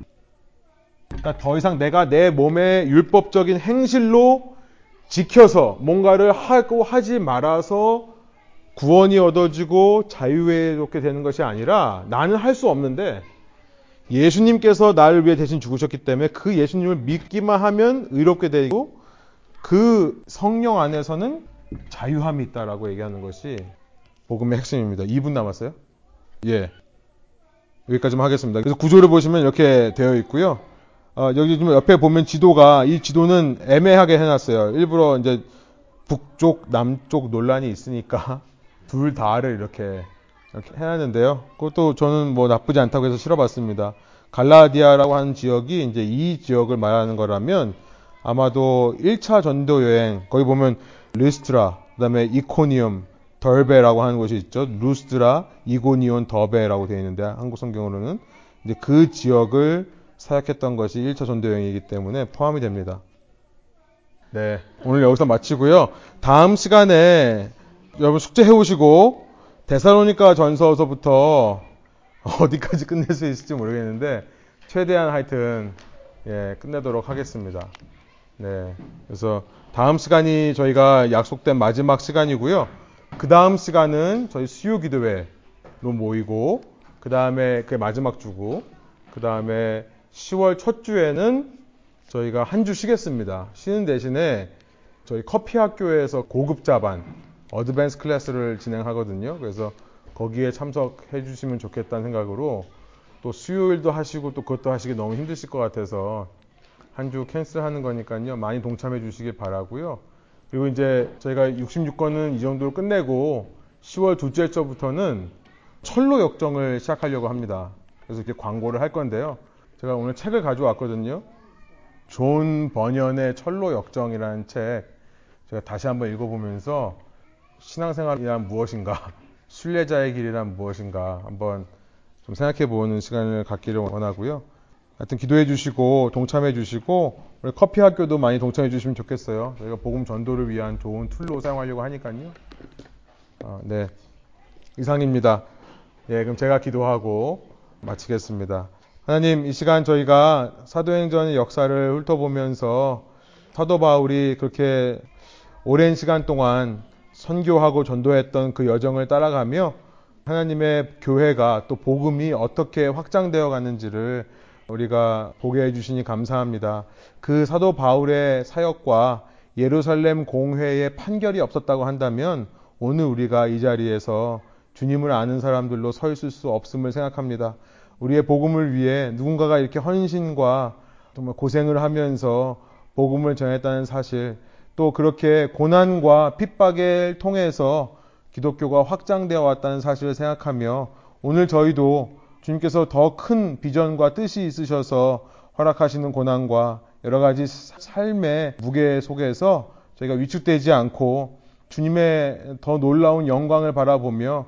그러니까 더 이상 내가 내 몸의 율법적인 행실로 지켜서 뭔가를 하고 하지 말아서 구원이 얻어지고 자유롭게 되는 것이 아니라 나는 할 수 없는데 예수님께서 나를 위해 대신 죽으셨기 때문에 그 예수님을 믿기만 하면 의롭게 되고 그 성령 안에서는 자유함이 있다라고 얘기하는 것이 복음의 핵심입니다. 2분 남았어요? 예. 여기까지만 하겠습니다. 그래서 구조를 보시면 이렇게 되어 있고요. 어, 여기 좀 옆에 보면 지도가 이 지도는 애매하게 해놨어요. 일부러 이제 북쪽 남쪽 논란이 있으니까 *laughs* 둘 다를 이렇게 이렇게 해놨는데요. 그것도 저는 뭐 나쁘지 않다고 해서 실어봤습니다. 갈라디아라고 하는 지역이 이제 이 지역을 말하는 거라면 아마도 1차 전도 여행 거기 보면 리스트라, 그다음에 이코니움, 덜베라고 하는 곳이 있죠. 루스트라, 이고니온, 더베라고 되어 있는데 한국 성경으로는 이제 그 지역을 사역했던 것이 1차 전도 여행이기 때문에 포함이 됩니다. 네, 오늘 여기서 마치고요. 다음 시간에 여러분 숙제 해 오시고 데살로니가 전서서부터 어디까지 끝낼 수 있을지 모르겠는데 최대한 하여튼 예, 끝내도록 하겠습니다. 네. 그래서 다음 시간이 저희가 약속된 마지막 시간이고요. 그 다음 시간은 저희 수요 기도회로 모이고 그 다음에 그 마지막 주고 그 다음에 10월 첫 주에는 저희가 한 주 쉬겠습니다. 쉬는 대신에 저희 커피 학교에서 고급자반 advanced class를 진행하거든요. 그래서 거기에 참석해 주시면 좋겠다는 생각으로 또 수요일도 하시고 또 그것도 하시기 너무 힘드실 것 같아서 한 주 cancel하는 거니까요. 많이 동참해 주시길 바라고요. 그리고 이제 저희가 66권은 이 정도로 끝내고 10월 둘째 주부터는 천로역정을 시작하려고 합니다. 그래서 이렇게 광고를 할 건데요. 제가 오늘 책을 가져왔거든요. 존 번연의 천로역정이라는 책 제가 다시 한번 읽어보면서 신앙생활이란 무엇인가, *laughs* 순례자의 길이란 무엇인가 한번 좀 생각해 보는 시간을 갖기를 원하고요. 하여튼 기도해 주시고 동참해 주시고 우리 커피 학교도 많이 동참해 주시면 좋겠어요. 저희가 복음 전도를 위한 좋은 tool로 사용하려고 하니까요. 어, 네. 이상입니다. 예, 그럼 제가 기도하고 마치겠습니다. 하나님, 이 시간 저희가 사도행전의 역사를 훑어보면서 사도 바울이 그렇게 오랜 시간 동안 선교하고 전도했던 그 여정을 따라가며 하나님의 교회가 또 복음이 어떻게 확장되어 가는지를 우리가 보게 해주시니 감사합니다. 그 사도 바울의 사역과 예루살렘 공회의 판결이 없었다고 한다면 오늘 우리가 이 자리에서 주님을 아는 사람들로 서 있을 수 없음을 생각합니다. 우리의 복음을 위해 누군가가 이렇게 헌신과 정말 고생을 하면서 복음을 전했다는 사실, 또 그렇게 고난과 핍박을 통해서 기독교가 확장되어 왔다는 사실을 생각하며 오늘 저희도 주님께서 더 큰 비전과 뜻이 있으셔서 허락하시는 고난과 여러 가지 삶의 무게 속에서 저희가 위축되지 않고 주님의 더 놀라운 영광을 바라보며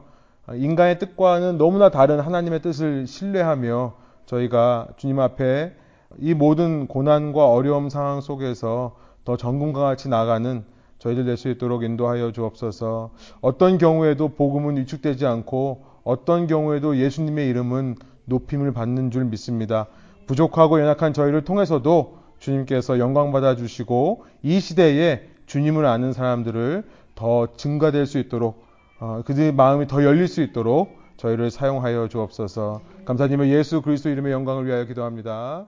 인간의 뜻과는 너무나 다른 하나님의 뜻을 신뢰하며 저희가 주님 앞에 이 모든 고난과 어려움 상황 속에서 더 전군과 같이 나가는 저희들 될 수 있도록 인도하여 주옵소서. 어떤 경우에도 복음은 위축되지 않고 어떤 경우에도 예수님의 이름은 높임을 받는 줄 믿습니다. 부족하고 연약한 저희를 통해서도 주님께서 영광 받아 주시고 이 시대에 주님을 아는 사람들을 더 증가될 수 있도록 어, 그들의 마음이 더 열릴 수 있도록 저희를 사용하여 주옵소서. 감사님의 예수 그리스도 이름의 영광을 위하여 기도합니다.